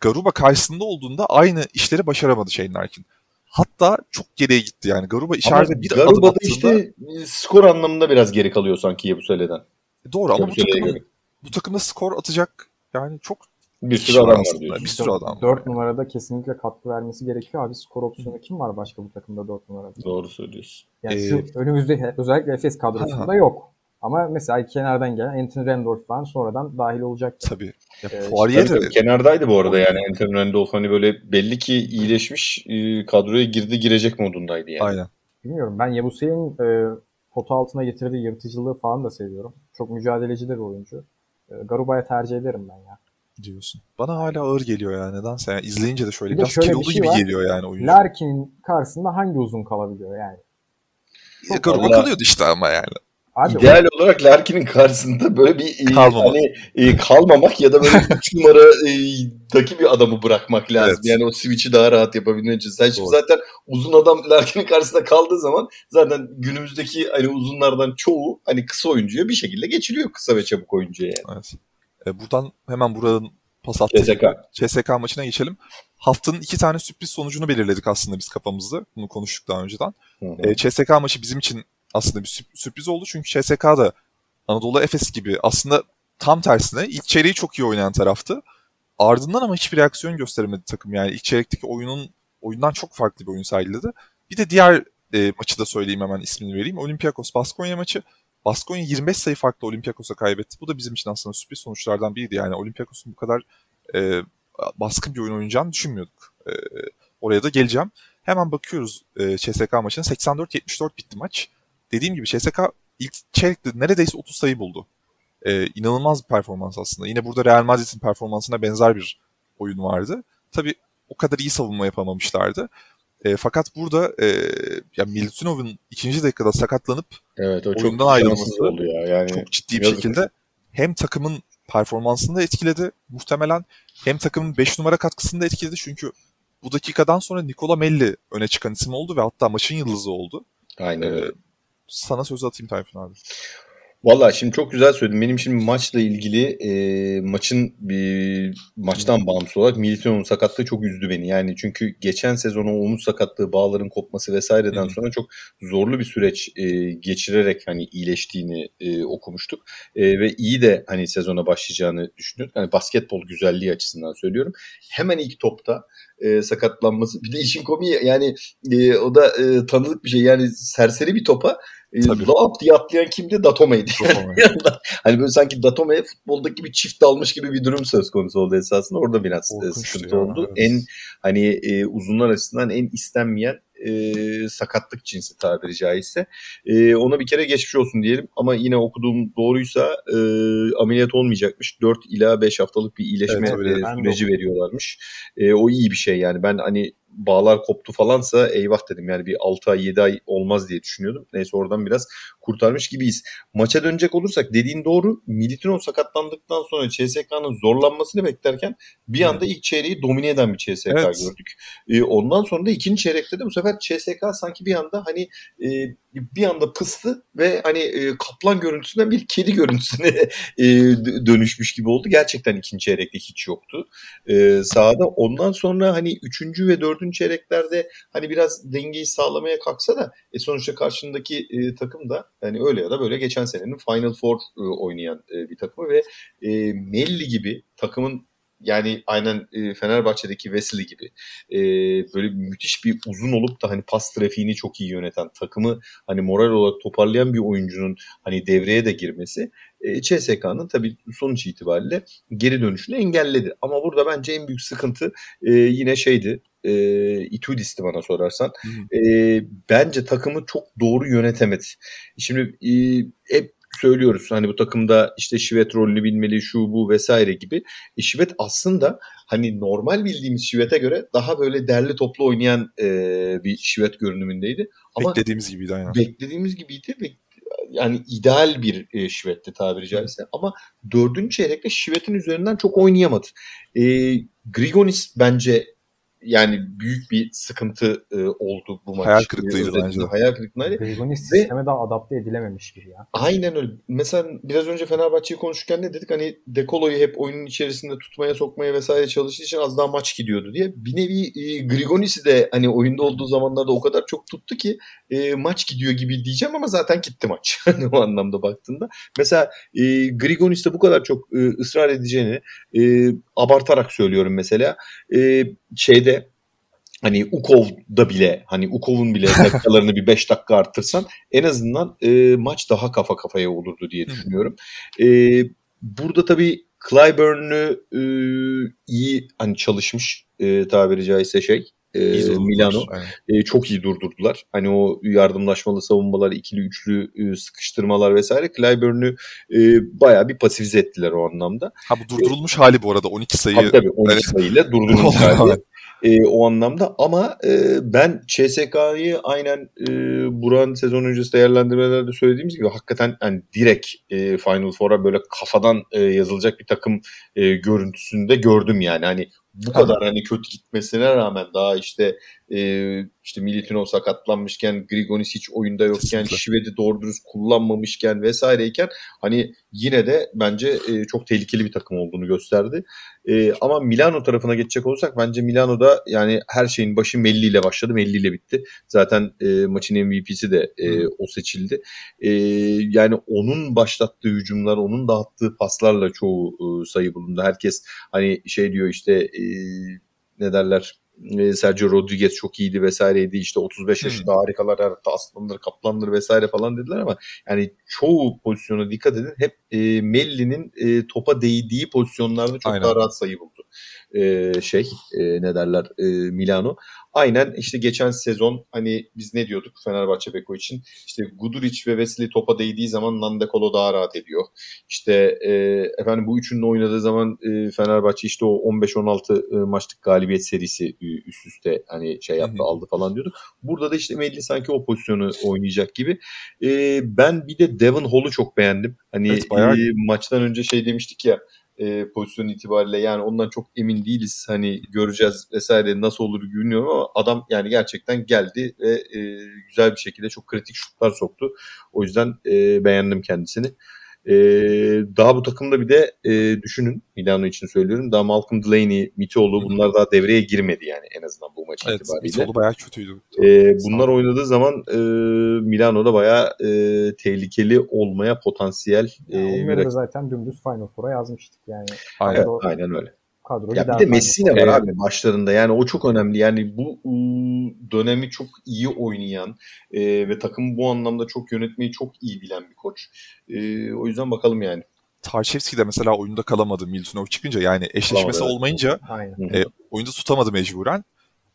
Garuba karşısında olduğunda aynı işleri başaramadı Shane Larkin. Hatta çok geriye gitti yani. Garuba Ama içeride bir adım Garuba'da attığında işte skor anlamında biraz geri kalıyor sanki Yabusele'den. doğru ama bu takımın, göre. bu takımda skor atacak yani çok Bir sürü adam var diyorsun. Bir sürü adam var. 4 yani. numarada kesinlikle katkı vermesi gerekiyor. Abi skor opsiyonu kim var başka bu takımda 4 numarada? Doğru söylüyorsun. Yani Ee, şu önümüzde özellikle Efes kadrosunda Ha. yok. Ama mesela kenardan gelen Anthony Randolph falan sonradan dahil olacak. Tabii. Ya, Ee, Poirier Tabii, de tabii, kenardaydı bu arada yani Anthony Randolph hani böyle belli ki iyileşmiş e, kadroya girdi girecek modundaydı yani. aynen. Bilmiyorum ben Yabusey'in e, pota altına getirdiği yırtıcılığı falan da seviyorum. Çok mücadeleci de bir oyuncu. E, Garuba'ya tercih ederim ben ya. Diyorsun. Bana hala ağır geliyor ya nedense. Yani izleyince de şöyle Bir biraz şöyle bir kilolu şey gibi var. geliyor yani oyuncu. Larkin'in karşısında hangi uzun kalabiliyor yani? E, Garuba kalıyordu işte ama yani. Abi İdeal olarak Larkin'in karşısında böyle bir e, Kalmamak. hani e, kalmamak ya da böyle 3 numaradaki bir adamı bırakmak lazım. Evet. Yani o switch'i daha rahat yapabilmek için. Sen şimdi zaten uzun adam Larkin'in karşısında kaldığı zaman zaten günümüzdeki hani uzunlardan çoğu hani kısa oyuncuya bir şekilde geçiliyor kısa ve çabuk oyuncuya yani. Evet. E, buradan hemen buranın pas attığı CSK. CSK maçına geçelim. Haftanın iki tane sürpriz sonucunu belirledik aslında biz kafamızda. Bunu konuştuk daha önceden. Hı hı. E, CSK maçı bizim için aslında bir sürp- sürpriz oldu. Çünkü CSK da Anadolu Efes gibi aslında tam tersine ilk çeyreği çok iyi oynayan taraftı. Ardından ama hiçbir reaksiyon gösteremedi takım. Yani ilk çeyrekteki oyunun oyundan çok farklı bir oyun sergiledi. Bir de diğer e, maçı da söyleyeyim hemen ismini vereyim. Olympiakos Baskonya maçı. Baskonya 25 sayı farklı Olympiakos'a kaybetti. Bu da bizim için aslında sürpriz sonuçlardan biriydi. Yani Olympiakos'un bu kadar e, baskın bir oyun oynayacağını düşünmüyorduk. E, oraya da geleceğim. Hemen bakıyoruz e, CSK maçına. 84-74 bitti maç. Dediğim gibi CSK ilk çeyrekte neredeyse 30 sayı buldu. E, inanılmaz bir performans aslında. Yine burada Real Madrid'in performansına benzer bir oyun vardı. Tabii o kadar iyi savunma yapamamışlardı. E, fakat burada e, ya Milutinov'un ikinci dakikada sakatlanıp Evet o çok oyundan şanssız ayrılması oldu ya. Yani çok ciddi bir yazık. şekilde hem takımın performansını da etkiledi muhtemelen hem takımın 5 numara katkısını da etkiledi çünkü bu dakikadan sonra Nikola Melli öne çıkan isim oldu ve hatta maçın yıldızı oldu. aynen Ee, sana sözü atayım Tayfun abi. Valla şimdi çok güzel söyledin. Benim şimdi maçla ilgili e, maçın bir maçtan bağımsız olarak Milito'nun sakatlığı çok üzdü beni. Yani çünkü geçen sezon o omuz sakatlığı, bağların kopması vesaireden Hı hı. sonra çok zorlu bir süreç e, geçirerek hani iyileştiğini e, okumuştuk. E, ve iyi de hani sezona başlayacağını düşünüyorum. Yani basketbol güzelliği açısından söylüyorum. Hemen ilk topta e, sakatlanması. Bir de işin komiği yani e, o da e, tanıdık bir şey. Yani serseri bir topa e, lap diye atlayan kimdi? Datome'ydi. Bir anda hani böyle sanki Datome futboldaki gibi çift dalmış gibi bir durum söz konusu oldu esasında. Orada biraz e, Korkunçtu sıkıntı ya, oldu. evet. En hani e, uzunlar açısından en istenmeyen e, sakatlık cinsi tabiri caizse. E, ona bir kere geçmiş olsun diyelim ama yine okuduğum doğruysa e, ameliyat olmayacakmış. 4 ila 5 haftalık bir iyileşme Evet, e, süreci veriyorlarmış. E, o iyi bir şey yani. Ben hani bağlar koptu falansa eyvah dedim yani bir 6 ay 7 ay olmaz diye düşünüyordum. Neyse oradan biraz kurtarmış gibiyiz. Maça dönecek olursak dediğin doğru. Militinov sakatlandıktan sonra CSK'nın zorlanmasını beklerken bir anda ilk çeyreği domine eden bir CSK Evet. gördük. E, ondan sonra da ikinci çeyrekte de bu sefer CSK sanki bir anda hani e, bir anda pıstı ve hani e, kaplan görüntüsünden bir kedi görüntüsüne e, dönüşmüş gibi oldu. Gerçekten ikinci çeyrekte hiç yoktu e, sahada. Ondan sonra hani üçüncü ve dördüncü çeyreklerde hani biraz dengeyi sağlamaya kalksa da e, sonuçta karşındaki e, takım da yani öyle ya da böyle geçen senenin Final Four e, oynayan e, bir takımı ve e, Melli gibi takımın yani aynen e, Fenerbahçe'deki Wesley gibi e, böyle müthiş bir uzun olup da hani pas trafiğini çok iyi yöneten takımı hani moral olarak toparlayan bir oyuncunun hani devreye de girmesi e, CSK'nın tabii sonuç itibariyle geri dönüşünü engelledi. Ama burada bence en büyük sıkıntı e, yine şeydi e, Itudis'ti bana sorarsan. Hı. E, bence takımı çok doğru yönetemedi. Şimdi e, hep söylüyoruz hani bu takımda işte Şivet rolünü bilmeli şu bu vesaire gibi. E, Şivet aslında hani normal bildiğimiz Şivet'e göre daha böyle derli toplu oynayan e, bir Şivet görünümündeydi. Ama Beklediğimiz gibiydi aynen. beklediğimiz gibiydi ve yani ideal bir e, Şivet'ti tabiri caizse. Ama dördüncü çeyrekte Şivet'in üzerinden çok oynayamadı. E, Grigonis bence yani büyük bir sıkıntı e, oldu bu maç. Hayal kırıklığıydı bence. Hayal kırıklığıydı. Grigonis Ve, sisteme daha adapte edilememiş gibi ya. Aynen öyle. Mesela biraz önce Fenerbahçe'yi konuşurken ne dedik? Hani Dekolo'yu hep oyunun içerisinde tutmaya sokmaya vesaire çalıştığı için az daha maç gidiyordu diye. Bir nevi e, Grigonis'i de hani oyunda olduğu zamanlarda o kadar çok tuttu ki e, maç gidiyor gibi diyeceğim ama zaten gitti maç. Hani o anlamda baktığında. Mesela e, Grigonis'te bu kadar çok e, ısrar edeceğini e, abartarak söylüyorum mesela. E, şeyde hani Ukov'da bile hani Ukov'un bile dakikalarını bir 5 dakika arttırsan en azından e, maç daha kafa kafaya olurdu diye düşünüyorum. E, burada tabii Clyburn'u e, iyi hani çalışmış e, tabiri caizse şey e, Milano e, çok iyi durdurdular. Hani o yardımlaşmalı savunmalar, ikili üçlü e, sıkıştırmalar vesaire Clyburn'u e, bayağı bir pasifize ettiler o anlamda. Ha bu durdurulmuş e, hali bu arada 12 sayı. Tabii tabii 12 evet. sayıyla durdurulmuş hali e, o anlamda. Ama e, ben CSK'yı aynen e, Buran sezon öncesi değerlendirmelerde söylediğimiz gibi hakikaten yani direkt e, Final Four'a böyle kafadan e, yazılacak bir takım e, görüntüsünde gördüm yani. Hani bu kadar hani kötü gitmesine rağmen daha işte e, işte Militino sakatlanmışken, Grigonis hiç oyunda yokken, Şived'i doğru dürüst kullanmamışken vesaireyken hani yine de bence e, çok tehlikeli bir takım olduğunu gösterdi. E, ama Milano tarafına geçecek olursak bence Milano'da yani her şeyin başı Melli ile başladı, Melli ile bitti. Zaten e, maçın MVP'si de e, o seçildi. E, yani onun başlattığı hücumlar, onun dağıttığı paslarla çoğu e, sayı bulundu. Herkes hani şey diyor işte e, ne derler Sergio Rodriguez çok iyiydi vesaireydi işte 35 yaşında hmm. harikalar yarattı aslandır kaplandır vesaire falan dediler ama yani çoğu pozisyona dikkat edin hep e, Melli'nin e, topa değdiği pozisyonlarda çok Aynen. daha rahat sayı buldu e, şey e, ne derler e, Milano. Aynen işte geçen sezon hani biz ne diyorduk Fenerbahçe Beko için? İşte Guduric ve Wesley topa değdiği zaman Nandekolo daha rahat ediyor. İşte e, efendim bu üçünün oynadığı zaman e, Fenerbahçe işte o 15-16 e, maçlık galibiyet serisi üst üste hani şey yaptı aldı falan diyorduk. Burada da işte Melli sanki o pozisyonu oynayacak gibi. E, ben bir de Devon Hall'u çok beğendim. Hani evet, bayağı... e, maçtan önce şey demiştik ya e, pozisyon itibariyle yani ondan çok emin değiliz. Hani göreceğiz vesaire nasıl olur bilmiyorum ama adam yani gerçekten geldi ve e, güzel bir şekilde çok kritik şutlar soktu. O yüzden e, beğendim kendisini. E, daha bu takımda bir de e, düşünün Milano için söylüyorum. Daha Malcolm Delaney, Mitolu bunlar daha devreye girmedi yani en azından bu maç evet, itibariyle. Mitolu bayağı kötüydü. E, bunlar oynadığı zaman e, Milano'da bayağı e, tehlikeli olmaya potansiyel. E, onları da zaten dümdüz Final Four'a yazmıştık yani. Aynen, evet, aynen öyle kadro ya bir de Messina var abi başlarında. Yani o çok önemli. Yani bu dönemi çok iyi oynayan e, ve takımı bu anlamda çok yönetmeyi çok iyi bilen bir koç. E, o yüzden bakalım yani. Tarçevski de mesela oyunda kalamadı Miltonov çıkınca yani eşleşmesi kalamadı, olmayınca e, oyunda tutamadı mecburen.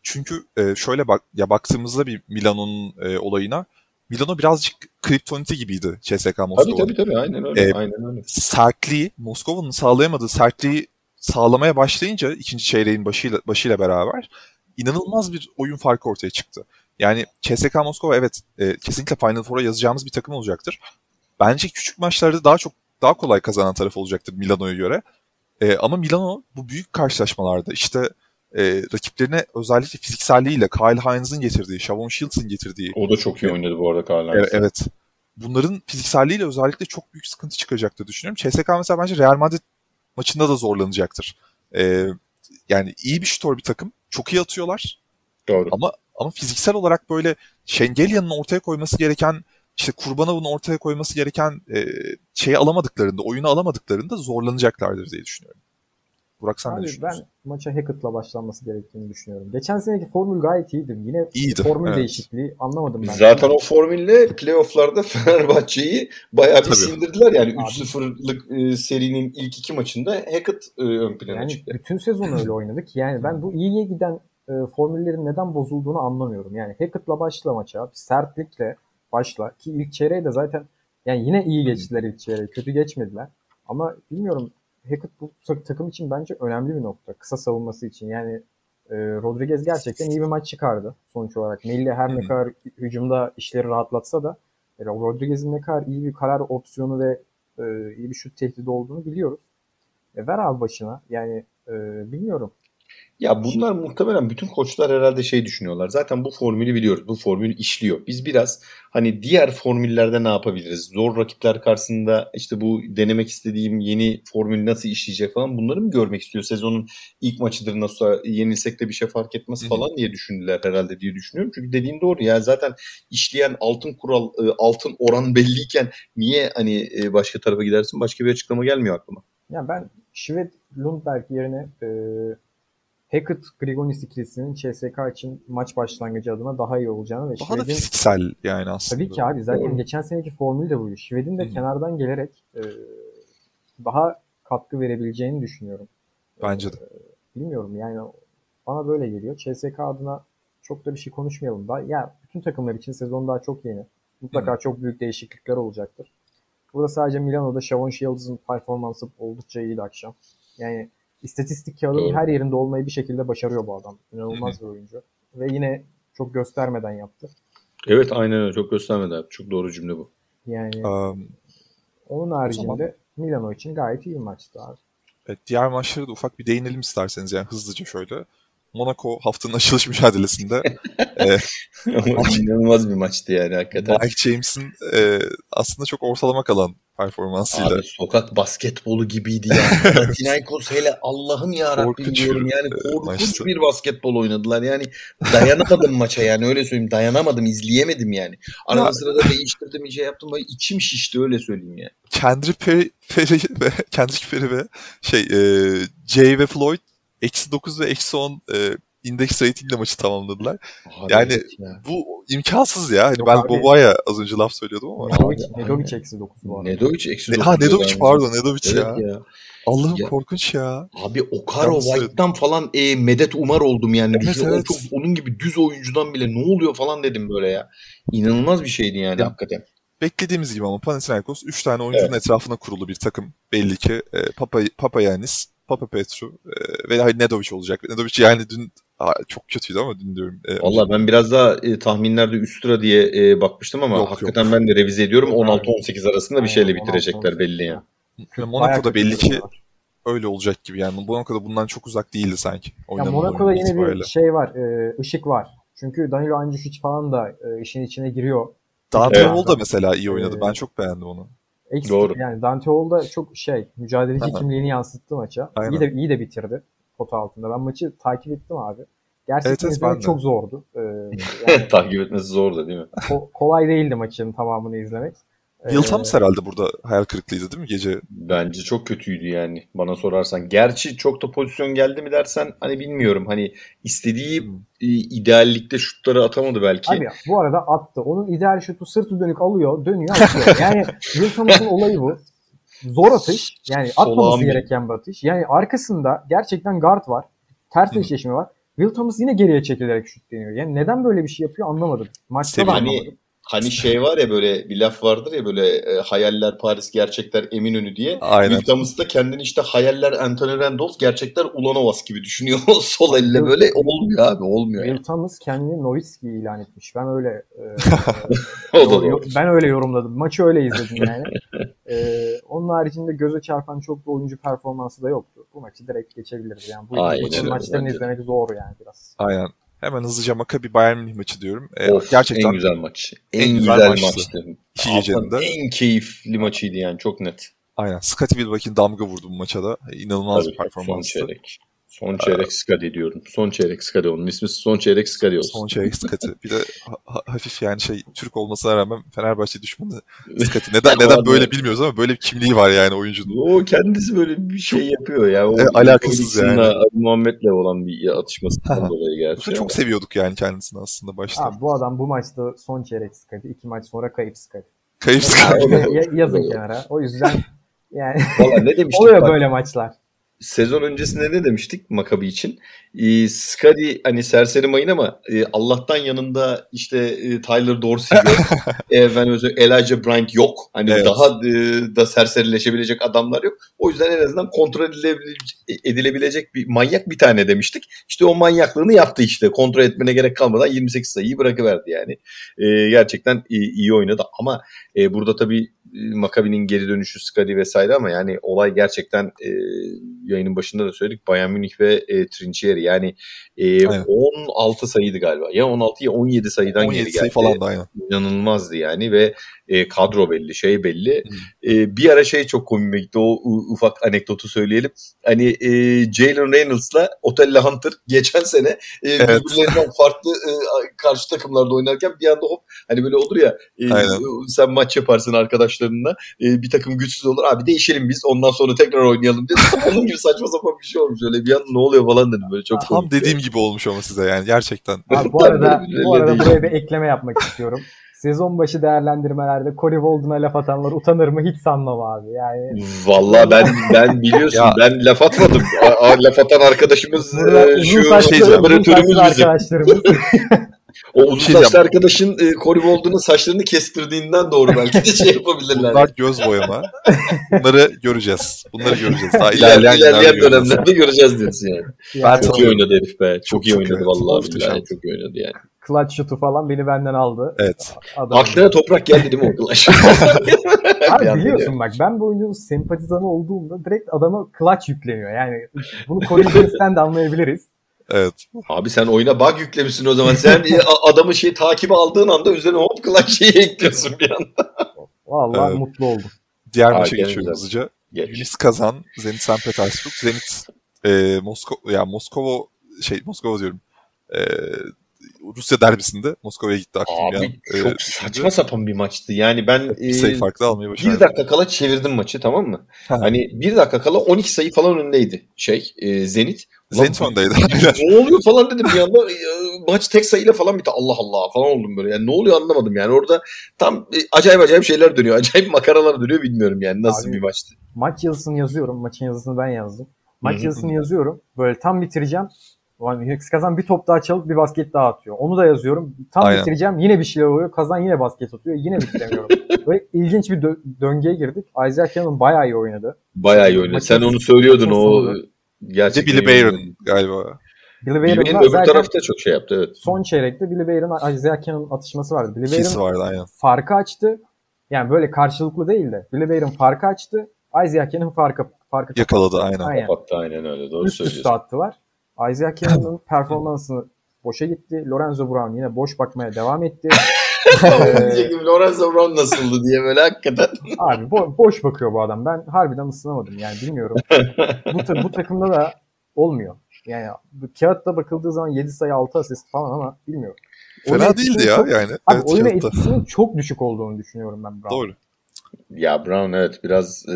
Çünkü e, şöyle bak ya baktığımızda bir Milano'nun e, olayına Milano birazcık kriptoniti gibiydi CSK Moskova. Tabii tabii tabii aynen öyle. Ee, aynen öyle. Sertliği, Moskova'nın sağlayamadığı sertliği sağlamaya başlayınca ikinci çeyreğin başıyla, başıyla beraber inanılmaz bir oyun farkı ortaya çıktı. Yani CSK Moskova evet e, kesinlikle Final Four'a yazacağımız bir takım olacaktır. Bence küçük maçlarda daha çok daha kolay kazanan taraf olacaktır Milano'ya göre. E, ama Milano bu büyük karşılaşmalarda işte e, rakiplerine özellikle fizikselliğiyle Kyle Hines'ın getirdiği, Shavon Shields'ın getirdiği. O da çok iyi oynadı bu arada Kyle Hines. Evet, evet. Bunların fizikselliğiyle özellikle çok büyük sıkıntı çıkacaktır düşünüyorum. CSK mesela bence Real Madrid maçında da zorlanacaktır. Ee, yani iyi bir şutör bir takım. Çok iyi atıyorlar. Doğru. Ama ama fiziksel olarak böyle Şengelya'nın ortaya koyması gereken işte Kurbanov'un ortaya koyması gereken e, şeyi alamadıklarında, oyunu alamadıklarında zorlanacaklardır diye düşünüyorum. Burak sen Abi, ne düşünüyorsun? Ben maça Hackett'la başlanması gerektiğini düşünüyorum. Geçen seneki formül gayet iyiydi. Yine iyiydi, formül evet. değişikliği anlamadım ben. Zaten o formülle playofflarda Fenerbahçe'yi bayağı bir Tabii. sindirdiler. Yani 3-0'lık e, serinin ilk iki maçında Hackett e, ön plana yani çıktı. Bütün sezon öyle oynadık. Yani ben bu iyiye giden e, formüllerin neden bozulduğunu anlamıyorum. Yani Hackett'la başla maça. Sertlikle başla. Ki ilk çeyreği de zaten yani yine iyi geçtiler ilk çeyreği. Kötü geçmediler. Ama bilmiyorum Hackett bu takım için bence önemli bir nokta. Kısa savunması için. Yani e, Rodriguez gerçekten iyi bir maç çıkardı sonuç olarak. Melli her ne kadar hücumda işleri rahatlatsa da Yani Rodriguez'in ne kadar iyi bir karar opsiyonu ve e, iyi bir şut tehdidi olduğunu biliyoruz. E, ver abi başına. Yani e, bilmiyorum. Ya bunlar muhtemelen bütün koçlar herhalde şey düşünüyorlar. Zaten bu formülü biliyoruz. Bu formül işliyor. Biz biraz hani diğer formüllerde ne yapabiliriz? Zor rakipler karşısında işte bu denemek istediğim yeni formül nasıl işleyecek falan bunları mı görmek istiyor? Sezonun ilk maçıdır nasıl yenilsek de bir şey fark etmez falan diye düşündüler herhalde diye düşünüyorum. Çünkü dediğin doğru ya zaten işleyen altın kural, e, altın oran belliyken niye hani e, başka tarafa gidersin? Başka bir açıklama gelmiyor aklıma. Ya ben Şivet Lundberg yerine e, Hackett Grigonis ikilisinin CSK için maç başlangıcı adına daha iyi olacağını ve Daha da Şved'in fiziksel yani aslında. tabii ki abi zaten Doğru. geçen seneki formül de buydu. Şved'in de Hı kenardan gelerek e, daha katkı verebileceğini düşünüyorum. Bence de. Bilmiyorum yani bana böyle geliyor. CSK adına çok da bir şey konuşmayalım da. Ya bütün takımlar için sezon daha çok yeni. Mutlaka Hı. çok büyük değişiklikler olacaktır. Burada sadece Milano'da Shavon Shields'ın performansı oldukça iyiydi akşam. Yani istatistik kağıdının her yerinde olmayı bir şekilde başarıyor bu adam. İnanılmaz bir oyuncu. Ve yine çok göstermeden yaptı. Evet aynen öyle. Çok göstermedi abi. Çok doğru cümle bu. Yani Um, onun haricinde Milano için gayet iyi bir maçtı abi. Evet, diğer maçlara da ufak bir değinelim isterseniz yani hızlıca şöyle. Monaco haftanın açılış mücadelesinde e, inanılmaz bir maçtı yani hakikaten. Mike James'in e, aslında çok ortalama kalan performansıyla Abi sokak basketbolu gibiydi ya. Panathinaikos hele Allah'ım ya Rabbim diyorum yani e, korkunç maçtı. bir basketbol oynadılar. Yani dayanamadım maça yani öyle söyleyeyim. Dayanamadım, izleyemedim yani. Arada Ya- sırada değiştirdim, iyice yaptım. Böyle içim şişti öyle söyleyeyim ya. Kendrick Perry, Perry ve Kendrick Perry ve şey e, Jay ve Floyd eksi 9 ve eksi 10 e, index ratingle maçı tamamladılar. Abi Yani- evet ya. Bu imkansız ya. Hani Yok ben abi. Boba'ya az önce laf söylüyordum ama. Nedovic. Nedovic eksi 9 bu arada. Nedovic eksi Ne, dokuz ha diyor Nedovic pardon Nedovic Evet ya. ya. Allah'ım Ya- korkunç ya. Abi Okaro White'dan falan e, medet umar oldum yani. Evet, evet. çok onun gibi düz oyuncudan bile ne oluyor falan dedim böyle ya. İnanılmaz bir şeydi yani Ya, hakikaten. Beklediğimiz gibi ama Panathinaikos 3 tane oyuncunun etrafına kurulu bir takım. Belli ki e, Papa, Papa Yanis, Papa Petru e, ve hani Nedovic olacak. Nedovic yani dün Aa, çok kötüydü ama dün diyorum. E, Valla ben biraz daha e, tahminlerde üst sıra diye e, bakmıştım ama Yok, hakikaten ben de revize ediyorum. Yok abi. 16-18 arasında bir şeyle 16-18 bitirecekler belli yani. Yani Monaco'da belli ki öyle olacak gibi yani. Monaco'da bundan çok uzak değildi sanki. Ya Monaco'da yine itibariyle. bir şey var, e, ışık var. Çünkü Danilo Andjušić falan da e, işin içine giriyor. Dante Evet. Hall da mesela iyi oynadı. Ee, Ben çok beğendim onu. Eksik, Doğru. Yani Dante Hall da çok şey, mücadeleci Aha. kimliğini yansıttı maça. Aynen. İyi de iyi de bitirdi pota altında. Ben maçı takip ettim abi. Gerçekten Evet, izlemek çok zordu. Ee, yani Takip etmesi zor da değil mi? ko- kolay değildi maçın tamamını izlemek. Ee, Will Thomas herhalde burada hayal kırıklığıydı değil mi gece? Bence çok kötüydü yani bana sorarsan. Gerçi çok da pozisyon geldi mi dersen hani bilmiyorum. Hani istediği Hmm. e, ideallikte şutları atamadı belki. Abi bu arada attı. Onun ideal şutu sırtı dönük alıyor, dönüyor, atıyor. Yani Will Thomas'ın olayı bu. Zor atış. Yani atmaması gereken bir atış. Yani arkasında gerçekten guard var. Ters eşleşme var. Will Thomas yine geriye çekilerek şut deniyor. Yani neden böyle bir şey yapıyor anlamadım. Maçta da Seviye- Hani anlamadım. Hani şey var ya böyle bir laf vardır ya böyle e, hayaller Paris gerçekler Eminönü diye. Aynen. Will Thomas da kendini işte hayaller Anthony Randolph gerçekler Ulanovas gibi düşünüyor. Sol elle böyle olmuyor abi olmuyor. Yani. Kendini Nowitzki ilan etmiş. Ben öyle e, O da yo- doğru. ben öyle yorumladım. Maçı öyle izledim yani. E, onun haricinde göze çarpan çok bir oyuncu performansı da yoktu. Bu maçı direkt geçebiliriz. Yani bu Aynen bence de. izlemek zor yani biraz. Aynen. Hemen hızlıca Maccabi Bayern Münih maçı diyorum. E, Of, gerçekten en güzel maç. En, en güzel güzel, maçtı. maçtı. İki gecenin de. En keyifli maçıydı yani çok net. aynen. Scottie Wilbeck'in damga vurdu bu maça da. E, İnanılmaz Tabii, bir performanstı. Son çeyrek Skadi diyorum. Son çeyrek Skadi. Onun ismi son çeyrek Skadi olsun. Son çeyrek Scottie. Bir de ha- ha- hafif yani şey Türk olmasına rağmen Fenerbahçe düşmanı Scottie. Neden, neden böyle bilmiyoruz ama böyle bir kimliği var yani oyuncunun. O kendisi böyle bir şey yapıyor ya. O E, alakasız yani. Muhammed'le olan bir atışmasından dolayı gerçi. Çok ama. seviyorduk yani kendisini aslında başta. Abi bu adam bu maçta son çeyrek sıkıntı. iki maç sonra kayıp sıkıntı. Kayıp Scottie. ya- yazın kenara. O yüzden yani Valla ne demiştik? oluyor bak, böyle maçlar. Sezon öncesinde ne demiştik Makabi için? E, Skadi hani serseri mayın ama e, Allah'tan yanında işte e, Tyler Dorsey yok. e, efendim, Elijah Bryant yok. Hani evet. daha e, da serserileşebilecek adamlar yok. O yüzden en azından kontrol edilebilecek, edilebilecek bir manyak bir tane demiştik. İşte o manyaklığını yaptı işte. Kontrol etmene gerek kalmadan 28 sayıyı bırakıverdi yani. E, gerçekten iyi, iyi oynadı ama e, burada tabii Makabi'nin geri dönüşü Skadi vesaire ama yani olay gerçekten e, yayının başında da söyledik Bayern Münih ve e, Trinchieri yani e, 16 sayıydı galiba ya 16 ya 17 sayıdan 17 geri geldi. sayı falan da aynen. İnanılmazdı yani ve e, kadro belli şey belli. E, bir ara şey çok komik gitti o ufak anekdotu söyleyelim. Hani e, Jalen Reynolds'la Otella Hunter geçen sene e, evet. birbirlerinden farklı e, karşı takımlarda oynarken bir anda hop hani böyle olur ya e, sen maç yaparsın arkadaşlarınla e, bir takım güçsüz olur abi değişelim biz ondan sonra tekrar oynayalım diye. Onun gibi saçma sapan bir şey olmuş öyle bir an ne oluyor falan dedim böyle çok Tam dediğim gibi olmuş ama size yani gerçekten. Abi, bu arada bu arada buraya bir ekleme yapmak istiyorum sezon başı değerlendirmelerde Corey Walden'a laf atanlar utanır mı hiç sanmam abi. Yani Valla ben ben biliyorsun ya. ben laf atmadım. A, a, laf atan arkadaşımız e, şu şey operatörümüz arkadaşlarımız. o uzun şey saçlı arkadaşın e, Corey Walden'ın saçlarını kestirdiğinden doğru belki de şey yapabilirler. Bunlar göz boyama. Bunları göreceğiz. Bunları göreceğiz. Daha ilerleyen, ilerleyen dönemlerde göreceğiz diyorsun yani. yani. Çok iyi oynadı herif be. Çok, çok iyi oynadı vallahi. Çok iyi oynadı yani clutch şutu falan beni benden aldı. Evet. Adam Aklına toprak geldi değil mi o clutch? Abi biliyorsun bak ben bu oyuncunun sempatizanı olduğumda direkt adama clutch yükleniyor. Yani bunu Corinthians'ten de anlayabiliriz. Evet. Abi sen oyuna bug yüklemişsin o zaman. Sen adamı şey takibi aldığın anda üzerine hop clutch şeyi ekliyorsun bir anda. Vallahi evet. mutlu oldum. Diğer Aa, maça geçiyoruz hızlıca. Geç. Kazan, Zenit St. Petersburg. Zenit e, Moskova ya Moskova şey Moskova diyorum. E, Rusya derbisinde Moskova'ya gitti akşam. Abi yani. çok ee, saçma sapan bir maçtı. Yani ben bir sayı farklı almayı başardım. Bir dakika kala çevirdim maçı tamam mı? hani bir dakika kala 12 sayı falan önündeydi şey e, Zenit. Zenit öndeydi. ne oluyor falan dedim bir anda maç tek sayıyla falan bitti. Allah Allah falan oldum böyle. Yani ne oluyor anlamadım yani orada tam e, acayip acayip şeyler dönüyor. Acayip makaralar dönüyor bilmiyorum yani nasıl Abi, bir maçtı. Maç yazısını yazıyorum. Maçın yazısını ben yazdım. Maç yazısını yazıyorum. Böyle tam bitireceğim. Yani Kazan bir top daha çalıp bir basket daha atıyor. Onu da yazıyorum. Tam Aynen. bitireceğim yine bir şeyler oluyor. Kazan yine basket atıyor. Yine bitiremiyorum. Böyle ilginç bir dö- döngüye girdik. Isaiah Cannon bayağı iyi oynadı. Bayağı iyi oynadı. Sen onu söylüyordun o gerçekten. Billy Bayron galiba. Billy Bayron öbür tarafta çok şey yaptı evet. Son çeyrekte Billy Bayron Isaiah Cannon atışması vardı. Billy Bayron vardı aynen. farkı açtı. Yani böyle karşılıklı değil de Billy Bayron farkı açtı. Isaiah Cannon farkı farkı yakaladı aynen. Aynen. Kapattı aynen öyle doğru Üst söylüyorsun. Üst attılar. Isaiah Cannon'ın performansını boşa gitti. Lorenzo Brown yine boş bakmaya devam etti. ee, Lorenzo Brown nasıldı diye böyle hakikaten. Abi bo- boş bakıyor bu adam. Ben harbiden ısınamadım yani bilmiyorum. bu, ta- bu takımda da olmuyor. Yani bu kağıtta bakıldığı zaman 7 sayı 6 asist falan ama bilmiyorum. Fena oyun değildi ya çok, yani. Abi evet, oyuna etkisinin çok düşük olduğunu düşünüyorum ben Brown. Doğru. Ya Brown evet biraz e,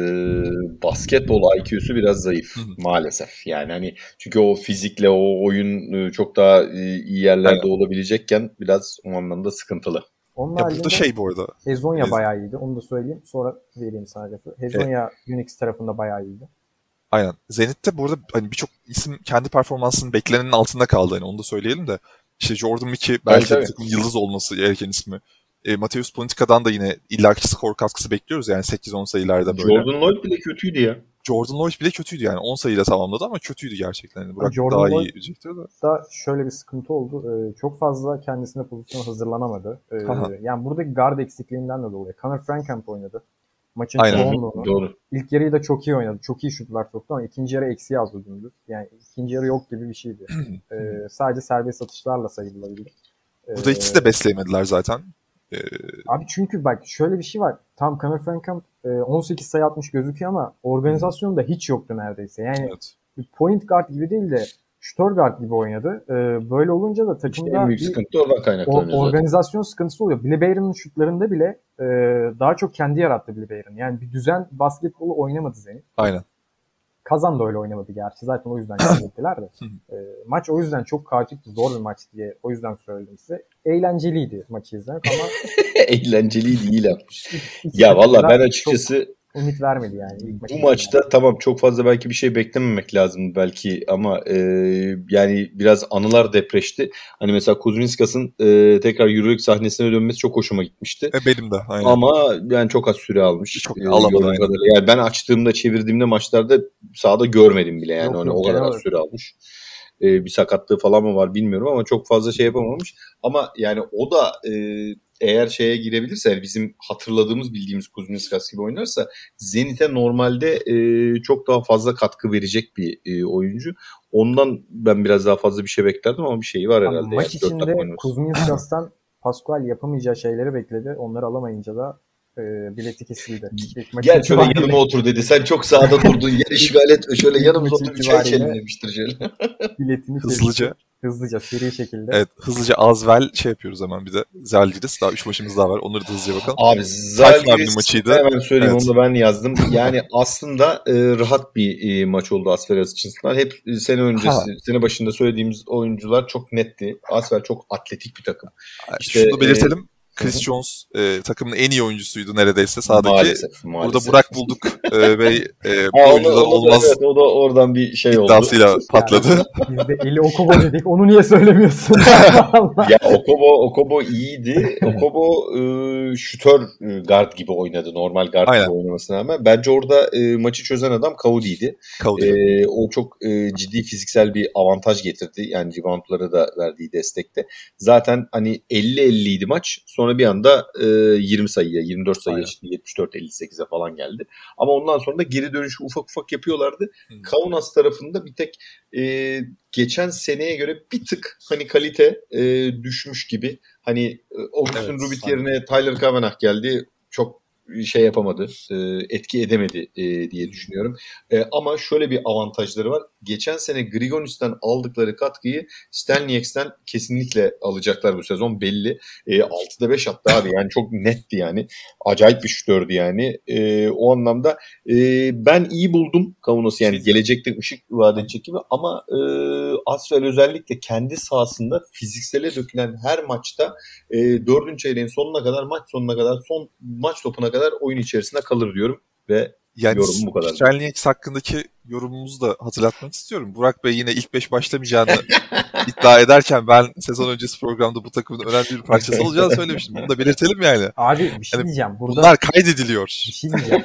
basketbol IQ'su biraz zayıf maalesef. Yani hani çünkü o fizikle o oyun e, çok daha e, iyi yerlerde Aynen. olabilecekken biraz o anlamda sıkıntılı. Onun ya burada şey bu arada. Hezonya Ez... bayağı iyiydi. Onu da söyleyeyim. Sonra vereyim sadece. Hezonya evet. Unix tarafında bayağı iyiydi. Aynen. Zenit'te burada hani birçok isim kendi performansının beklenenin altında kaldı. Hani onu da söyleyelim de. İşte Jordan Mickey belki evet, bir yıldız olması gereken ismi. E, Mateus Politica'dan da yine illaki skor katkısı bekliyoruz yani 8-10 sayılarda böyle. Jordan Lloyd bile kötüydü ya. Jordan Lloyd bile kötüydü yani 10 sayıyla tamamladı ama kötüydü gerçekten. Yani Burak Jordan daha Lloyd iyi diyecektir de. Da şöyle bir sıkıntı oldu. Ee, çok fazla kendisine pozisyon hazırlanamadı. Ee, yani buradaki guard eksikliğinden de dolayı. Connor Frankamp oynadı. Maçın çoğunluğunu. Doğru. İlk yarıyı da çok iyi oynadı. Çok iyi şutlar soktu ama ikinci yarı eksi yazdı dümdüz. Yani ikinci yarı yok gibi bir şeydi. ee, sadece serbest atışlarla sayılabildi. Burada ikisi de besleyemediler zaten. Ee, Abi çünkü bak şöyle bir şey var. Tam Connor Frankamp 18 sayı atmış gözüküyor ama organizasyonda hiç yoktu neredeyse. Yani evet. point guard gibi değil de shooter guard gibi oynadı. Ee, böyle olunca da takımda en büyük sıkıntı oradan kaynaklanıyor. Organizasyon zaten. sıkıntısı oluyor. Billy Bayron'un şutlarında bile e, daha çok kendi yarattı Billy Bayron. Yani bir düzen basketbolu oynamadı Zenit. Aynen. Kazan da öyle oynamadı gerçi. Zaten o yüzden kaybettiler de. e, maç o yüzden çok kaotikti, zor bir maç diye o yüzden söyledim size. Eğlenceliydi maçı izlemek ama eğlenceli değil yapmış. ya valla ben açıkçası ümit vermedi yani. İlk Bu maçta tamam çok fazla belki bir şey beklememek lazım belki ama e, yani biraz anılar depreşti. Hani mesela Kuzminskas'ın e, tekrar Euroleague sahnesine dönmesi çok hoşuma gitmişti. E, benim de. Aynen. Ama yani çok az süre almış. Çok E, alamadı, aynen. kadarıyla. Yani ben açtığımda çevirdiğimde maçlarda sahada görmedim bile yani. Yok, Hani o kadar az süre almış. E, bir sakatlığı falan mı var bilmiyorum ama çok fazla şey yapamamış. Ama yani o da e, eğer şeye girebilirse yani bizim hatırladığımız bildiğimiz Kuzminskas gibi oynarsa Zenit'e normalde e, çok daha fazla katkı verecek bir e, oyuncu. Ondan ben biraz daha fazla bir şey beklerdim ama bir şeyi var herhalde. maç yani. İçinde. Kuzminskas'tan Pascual yapamayacağı şeyleri bekledi. Onları alamayınca da e, bileti kesildi. İlk maç Gel şöyle itibariyle- yanıma otur dedi. Sen çok sağda durdun. Yer işgal et. Şöyle yanımıza otur bir çay içelim demiştir şöyle. biletini. Hızlıca. Hızlıca seri şekilde. Evet hızlıca Azvel şey yapıyoruz hemen bir de. Zalgiris daha 3 maçımız daha var. Onları da hızlıca bakalım. Abi Zalgiris maçıydı. hemen söyleyeyim Evet. onu da ben yazdım. Yani aslında e, rahat bir e, maç oldu Asferas açısından. Hep e, sene öncesi, Ha. sene başında söylediğimiz oyuncular çok netti. Asfer çok atletik bir takım. işte, Şunu da belirtelim. hı Chris hı. Jones e, takımın en iyi oyuncusuydu neredeyse sahadaki. Maalesef. maalesef. Burada Burak bulduk e, ve e, bu Ha, o da- oyuncuda o da- olmaz evet, o da oradan bir şey oldu. iddiasıyla patladı. Biz de Eli Okobo dedik. Onu niye söylemiyorsun? Ya Okobo Okobo iyiydi. Okobo e, şütör e, guard gibi oynadı. Normal guard Aynen. gibi oynamasına rağmen. Bence orada e, maçı çözen adam Kaudi'ydi. Kaldı. E, o çok e, ciddi fiziksel bir avantaj getirdi. Yani reboundlara da verdiği destekte. Zaten hani 50-50 idi maç. Sonra bir anda e, 20 sayıya, 24 sayıya çıktı. 74-58'e falan geldi. Ama ondan sonra da geri dönüşü ufak ufak yapıyorlardı. Hmm. Kaunas tarafında bir tek e, geçen seneye göre bir tık hani kalite e, düşmüş gibi. Hani e, Augustin Evet, Rubit yerine Tyler Kavanagh geldi. Çok şey yapamadı, e, etki edemedi e, diye düşünüyorum. E, ama şöyle bir avantajları var. Geçen sene Grigonis'ten aldıkları katkıyı Stelniex'ten kesinlikle alacaklar bu sezon belli. E, 6'da 5 attı abi yani çok netti yani. Acayip bir şutördü yani. E, o anlamda e, ben iyi buldum Kaunas'ı yani gelecekte ışık vaat edecek gibi ama e, Asfel özellikle kendi sahasında fiziksele dökülen her maçta e, dördüncü çeyreğin sonuna kadar maç sonuna kadar son maç topuna kadar oyun içerisinde kalır diyorum ve Yani yorumum bu kadar. Strelnieks hakkındaki yorumumuzu da hatırlatmak istiyorum. Burak Bey yine ilk 5 başlamayacağını iddia ederken ben sezon öncesi programda bu takımın önemli bir parçası olacağını söylemiştim. Bunu da belirtelim yani. Abi bir şey Yani diyeceğim. Burada Bunlar kaydediliyor. bir şey diyeceğim.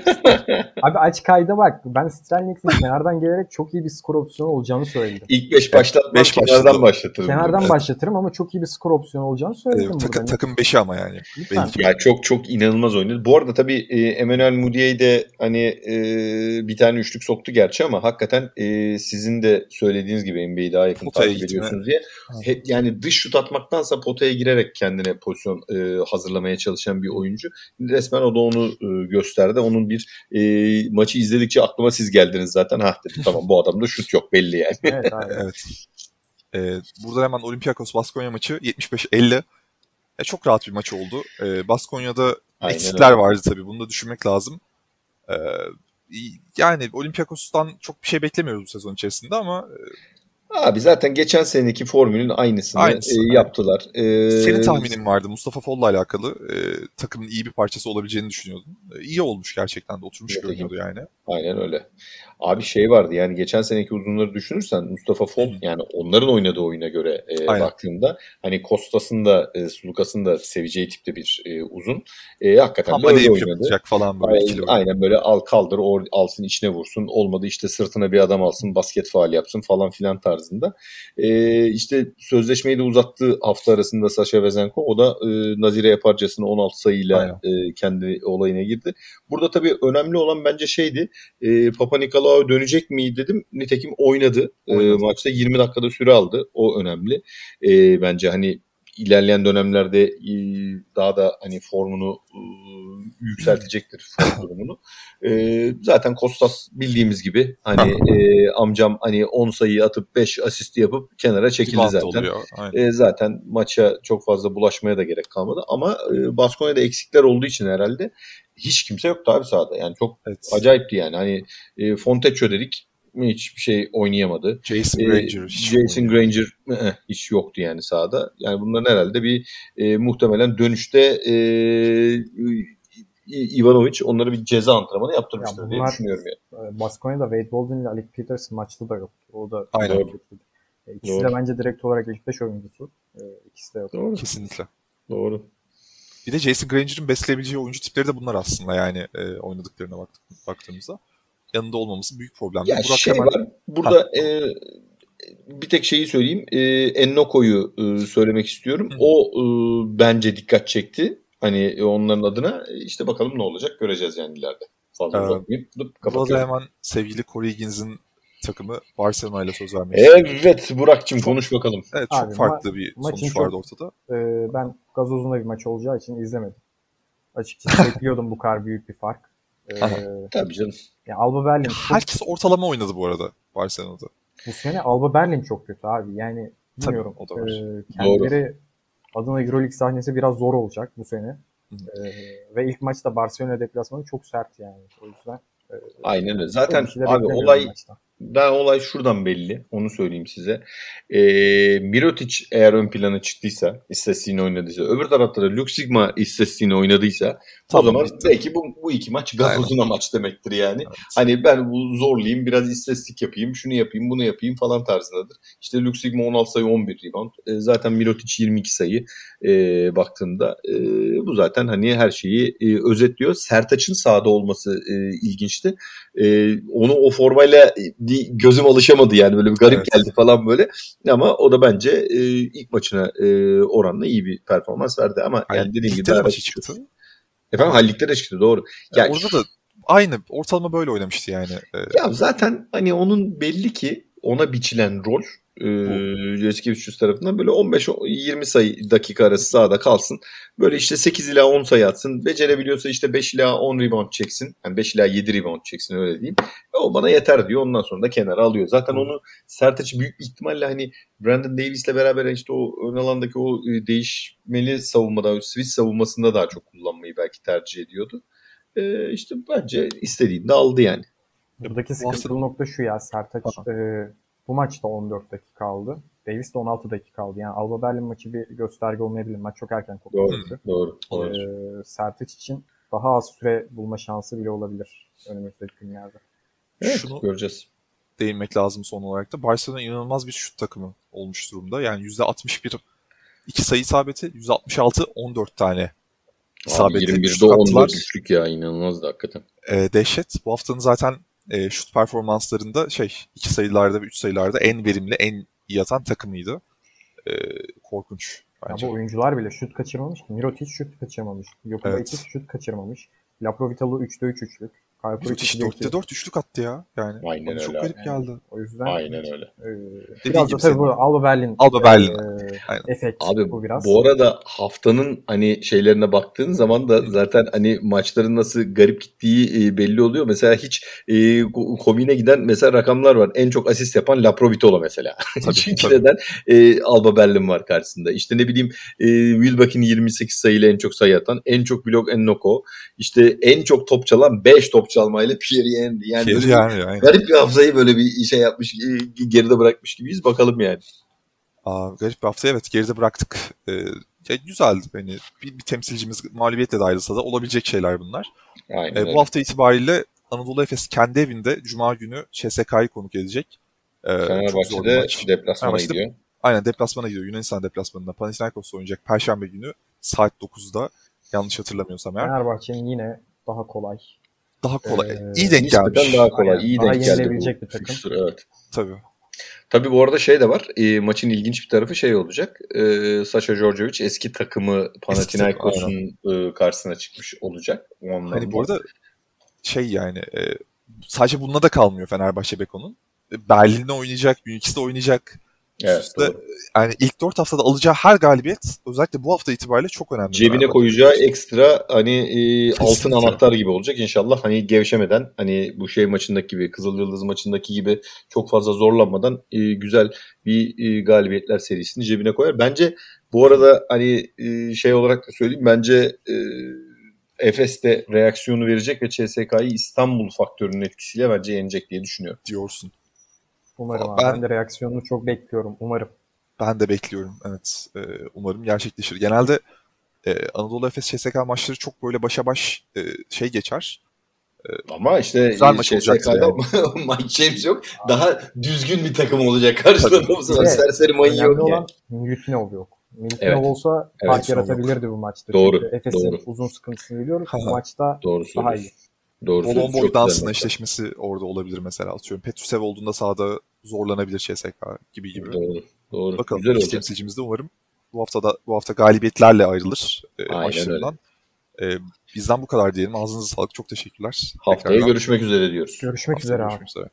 Abi aç kayda bak. Ben Strelnicks'in kenardan gelerek çok iyi bir skor opsiyonu olacağını söyledim. İlk 5 başlatmam beş kenardan başladı. başlatırım. Kenardan Evet. başlatırım ama çok iyi bir skor opsiyonu olacağını söyledim takı- burada. takım 5'i ama yani. Lütfen. Ya çok çok inanılmaz oynadı. Bu arada tabii e, Emmanuel Mudiay de hani e, bir tane üçlük soktu gerçi ama hakikaten e, sizin de söylediğiniz gibi NBA'yi daha yakın Potaya takip gitme. ediyorsunuz diye. He- yani dış şut atmaktansa potaya girerek kendine pozisyon e, hazırlamaya çalışan bir oyuncu. Resmen o da onu e, gösterdi. Onun bir e, maçı izledikçe aklıma siz geldiniz zaten. Ha dedim tamam bu adamda şut yok belli yani. Evet. Ee, burada hemen Olympiakos Baskonya maçı 75-50. E, çok rahat bir maç oldu. Ee, Baskonya'da Aynen eksikler öyle. vardı tabii. Bunu da düşünmek lazım. Ee, yani Olympiakos'tan çok bir şey beklemiyoruz bu sezon içerisinde ama Abi zaten geçen seneki formülün aynısını Aynısı, e, yaptılar. E, senin tahminin vardı. Mustafa Foll'la alakalı e, takımın iyi bir parçası olabileceğini düşünüyordun. E, iyi olmuş gerçekten de. Oturmuş Evet, görünüyordu yani. Aynen öyle. Abi şey vardı yani geçen seneki uzunları düşünürsen Mustafa Hı. yani onların oynadığı oyuna göre e, Aynen. baktığımda hani Kostas'ın da e, Sulukas'ın da seveceği tipte bir e, uzun. E, hakikaten Tam de öyle aleyhip oynadı. falan böyle Aynen, ikili aynen böyle al kaldır or, alsın içine vursun olmadı işte sırtına bir adam alsın basket faal yapsın falan filan tarzında. E, işte sözleşmeyi de uzattığı hafta arasında Sasha Vezenko o da e, Nazire yaparcasına 16 sayıyla e, kendi olayına girdi. Burada tabii önemli olan bence şeydi e, Papa Nikolaou dönecek mi dedim. Nitekim oynadı. E, Oynadı. maçta 20 dakikada süre aldı. O önemli. E, bence hani ilerleyen dönemlerde e, daha da hani formunu e, yükseltecektir form durumunu. E, zaten Kostas bildiğimiz gibi hani e, amcam hani 10 sayı atıp 5 asist yapıp kenara çekildi zaten. E, zaten maça çok fazla bulaşmaya da gerek kalmadı. Ama e, Baskonya'da eksikler olduğu için herhalde hiç kimse yoktu abi sahada. Yani çok Evet. acayipti yani. Hani e, Fontecchio dedik hiçbir şey oynayamadı. Jason E, Granger. hiç Jason. Granger ı-ı, hiç yoktu yani sahada. Yani bunların herhalde bir e, muhtemelen dönüşte e, Ivanovic onlara bir ceza antrenmanı yaptırmıştır Ya diye bunlar- düşünüyorum yani. E, Baskonya'da Wade Baldwin ile Alec Peters maçta da yoktu. O da Aynen. E, İkisi Doğru. de bence direkt olarak ilk 5 oyuncusu. E, ikisi de yok. Doğru. Kesinlikle. Doğru. Bir de Jason Granger'ın besleyebileceği oyuncu tipleri de bunlar aslında yani e, oynadıklarına baktık, baktığımızda. Yanında olmaması büyük problem. Ya Burak şey hemen- var. Burada e, bir tek şeyi söyleyeyim. E, Ennoko'yu e, söylemek istiyorum. Hı. O e, bence dikkat çekti. Hani e, onların adına işte bakalım ne olacak göreceğiz yani ileride. Fazla Ee, uzatmayayım. Burada hemen sevgili Corey Higgins'in takımı Barcelona ile söz vermek. Evet Burak'cığım konuş bakalım. Evet çok Abi, farklı bir maçın sonuç çok- vardı ortada. E, ben gazozuna bir maç olacağı için izlemedim. Açıkçası bekliyordum bu kadar büyük bir fark. E, Aha. Tabii canım. ya Alba Berlin çok, Herkes ortalama oynadı bu arada Barcelona'da. bu sene Alba Berlin çok kötü abi. Yani Tabii, bilmiyorum. o da var. E, kendileri adına Euroleague sahnesi biraz zor olacak bu sene. Hı. E, ve ilk maçta Barcelona deplasmanı çok sert yani. O yüzden Aynen öyle. Zaten şeyler abi olay maçtan. Ben olay şuradan belli. Onu söyleyeyim size. Ee, Mirotic eğer ön plana çıktıysa, istatistiğini oynadıysa, öbür tarafta da Luke Sigma istatistiğini oynadıysa o Tamam, zaman bitti. belki bu, bu iki maç gazozuna maç demektir yani. Evet. Hani ben bu zorlayayım, biraz istatistik yapayım, şunu yapayım, bunu yapayım falan tarzındadır. İşte Luke Sigma 16 sayı 11 rebound. E, zaten Mirotic 22 sayı e, baktığında e, bu zaten hani her şeyi e, özetliyor. Sertaç'ın sahada olması e, ilginçti. E, onu o formayla e, gözüm alışamadı yani böyle bir garip Evet. geldi falan böyle. Ama o da bence e, ilk maçına e, oranla iyi bir performans verdi ama yani dediğim gibi de maçı çıktı. Efendim Hallik'te de çıktı doğru. Yani Ya orada da aynı ortalama böyle oynamıştı yani. Ee, Ya zaten hani onun belli ki ona biçilen rol e, Jeskevicius tarafından böyle 15-20 sayı dakika arası sahada kalsın. Böyle işte 8 ila 10 sayı atsın. Becerebiliyorsa işte 5 ila 10 rebound çeksin. Yani 5 ila 7 rebound çeksin öyle diyeyim. E, o bana yeter diyor. Ondan sonra da kenara alıyor. Zaten onu Sertaç büyük ihtimalle hani Brandon Davis'le beraber işte o ön alandaki o e, değişmeli savunmada, switch savunmasında daha çok kullanmayı belki tercih ediyordu. E, işte bence istediğinde aldı yani. Buradaki sıkıntılı nokta şu ya Sertaç e, bu maçta 14 dakika kaldı. Davis de 16 dakika kaldı. Yani Alba Berlin maçı bir gösterge olmayabilir. Maç çok erken Doğru, koptu. doğru. doğru. E, Sertaç için daha az süre bulma şansı bile olabilir önümüzdeki günlerde. Evet, Şunu- göreceğiz. değinmek lazım son olarak da. Barcelona inanılmaz bir şut takımı olmuş durumda. Yani %61 iki sayı isabeti, %66 14 tane Abi isabeti. 21'de şut attılar. 14 üçlük ya inanılmazdı hakikaten. E, dehşet. Bu haftanın zaten e, şut performanslarında şey iki sayılarda ve üç sayılarda en verimli, en iyi atan takımıydı. E, korkunç Ya bence. bu oyuncular bile şut kaçırmamış ki. Mirotic şut kaçırmamış. Jokubaitis Evet. şut kaçırmamış. Laprovitalı 3'te 3 üçlük. Mirotic 2'de 4'te 4 üçlük attı ya. Yani Aynen çok garip Yani geldi. O yüzden Aynen öyle. e, biraz da tabii bu Alba Berlin Alba Berlin. e, Aynen. efekt Abi bu biraz. bu arada haftanın hani şeylerine baktığın zaman da zaten hani maçların nasıl garip gittiği e, belli oluyor. Mesela hiç e, ko- komiğine giden mesela rakamlar var. En çok asist yapan Laprovitola mesela. Tabii, Çünkü tabii. neden? E, Alba Berlin var karşısında. İşte ne bileyim e, Wilbeck'in 28 sayıyla en çok sayı atan, en çok blok Ennoko, işte en çok top çalan 5 top çalmayla Pierre Henry. Yani bir yani, aynen. garip bir hafızayı böyle bir şey yapmış, e, geride bırakmış gibiyiz. Bakalım yani. Aa, garip bir hafta evet geride bıraktık. Ee, ya güzeldi. Hani bir, bir temsilcimiz mağlubiyetle de ayrılsa da olabilecek şeyler bunlar. Aynen Ee, bu hafta itibariyle Anadolu Efes kendi evinde Cuma günü CSK'yı konuk edecek. Ee, Fenerbahçe'de maç. deplasmana Fenerbahçe'de- gidiyor. Aynen deplasmana gidiyor. Yunanistan deplasmanında Panathinaikos'ta oynayacak Perşembe günü saat 9'da yanlış hatırlamıyorsam eğer. Fenerbahçe'nin yine daha kolay. Daha kolay. Ee, iyi denk gelmiş. daha kolay. Aynen. iyi Daha denk geldi bu bir takım. fikstür, evet. Tabii. Tabii bu arada şey de var. E, maçın ilginç bir tarafı şey olacak. E, Sasha Djordjevic eski takımı Panathinaikos'un e, karşısına çıkmış olacak. O anlamda. Hani bu arada şey yani e, sadece bununla da kalmıyor Fenerbahçe Beko'nun. Berlin'de oynayacak, Münih'te oynayacak. Evet, doğru. yani ilk 4 haftada alacağı her galibiyet özellikle bu hafta itibariyle çok önemli. Cebine koyacağı için. ekstra hani e, altın anahtar gibi olacak inşallah. Hani gevşemeden hani bu şey maçındaki gibi Kızıl Yıldız maçındaki gibi çok fazla zorlanmadan e, güzel bir e, galibiyetler serisini cebine koyar. Bence bu arada hani e, şey olarak da söyleyeyim bence e, Efes de reaksiyonu verecek ve CSK'yı İstanbul faktörünün etkisiyle bence yenecek diye düşünüyorum. diyorsun. Umarım abi. Ben- Ben de reaksiyonunu çok bekliyorum. Umarım. Ben de bekliyorum. Evet. e, umarım gerçekleşir. Genelde e, Anadolu Efes CSK maçları çok böyle başa baş e, şey geçer. Ama işte Güzel maç olacaktır CSK'da Mike James yok. Daha düzgün bir takım olacak karşıda bu sefer. Serseri Önemli yok yani. olan Milutinov yok. Milutinov Evet. olsa Evet, fark yaratabilirdi bu maçta. Doğru, Efes'in doğru. uzun sıkıntısını biliyoruz. Ha. Bu maçta Doğru daha iyi. Doğru Bolon söylüyorsun. dansına maç. eşleşmesi orada olabilir mesela atıyorum. Petrusev olduğunda sahada zorlanabilir CSK gibi gibi. Doğru. Doğru. Bakalım Güzel olacak. temsilcimiz de umarım bu hafta da bu hafta galibiyetlerle ayrılır e, maçlarından. E, bizden bu kadar diyelim. Ağzınıza sağlık. Çok teşekkürler. Haftaya Tekrardan görüşmek üzere diyoruz. Görüşmek haftaya üzere abi. görüşmek üzere.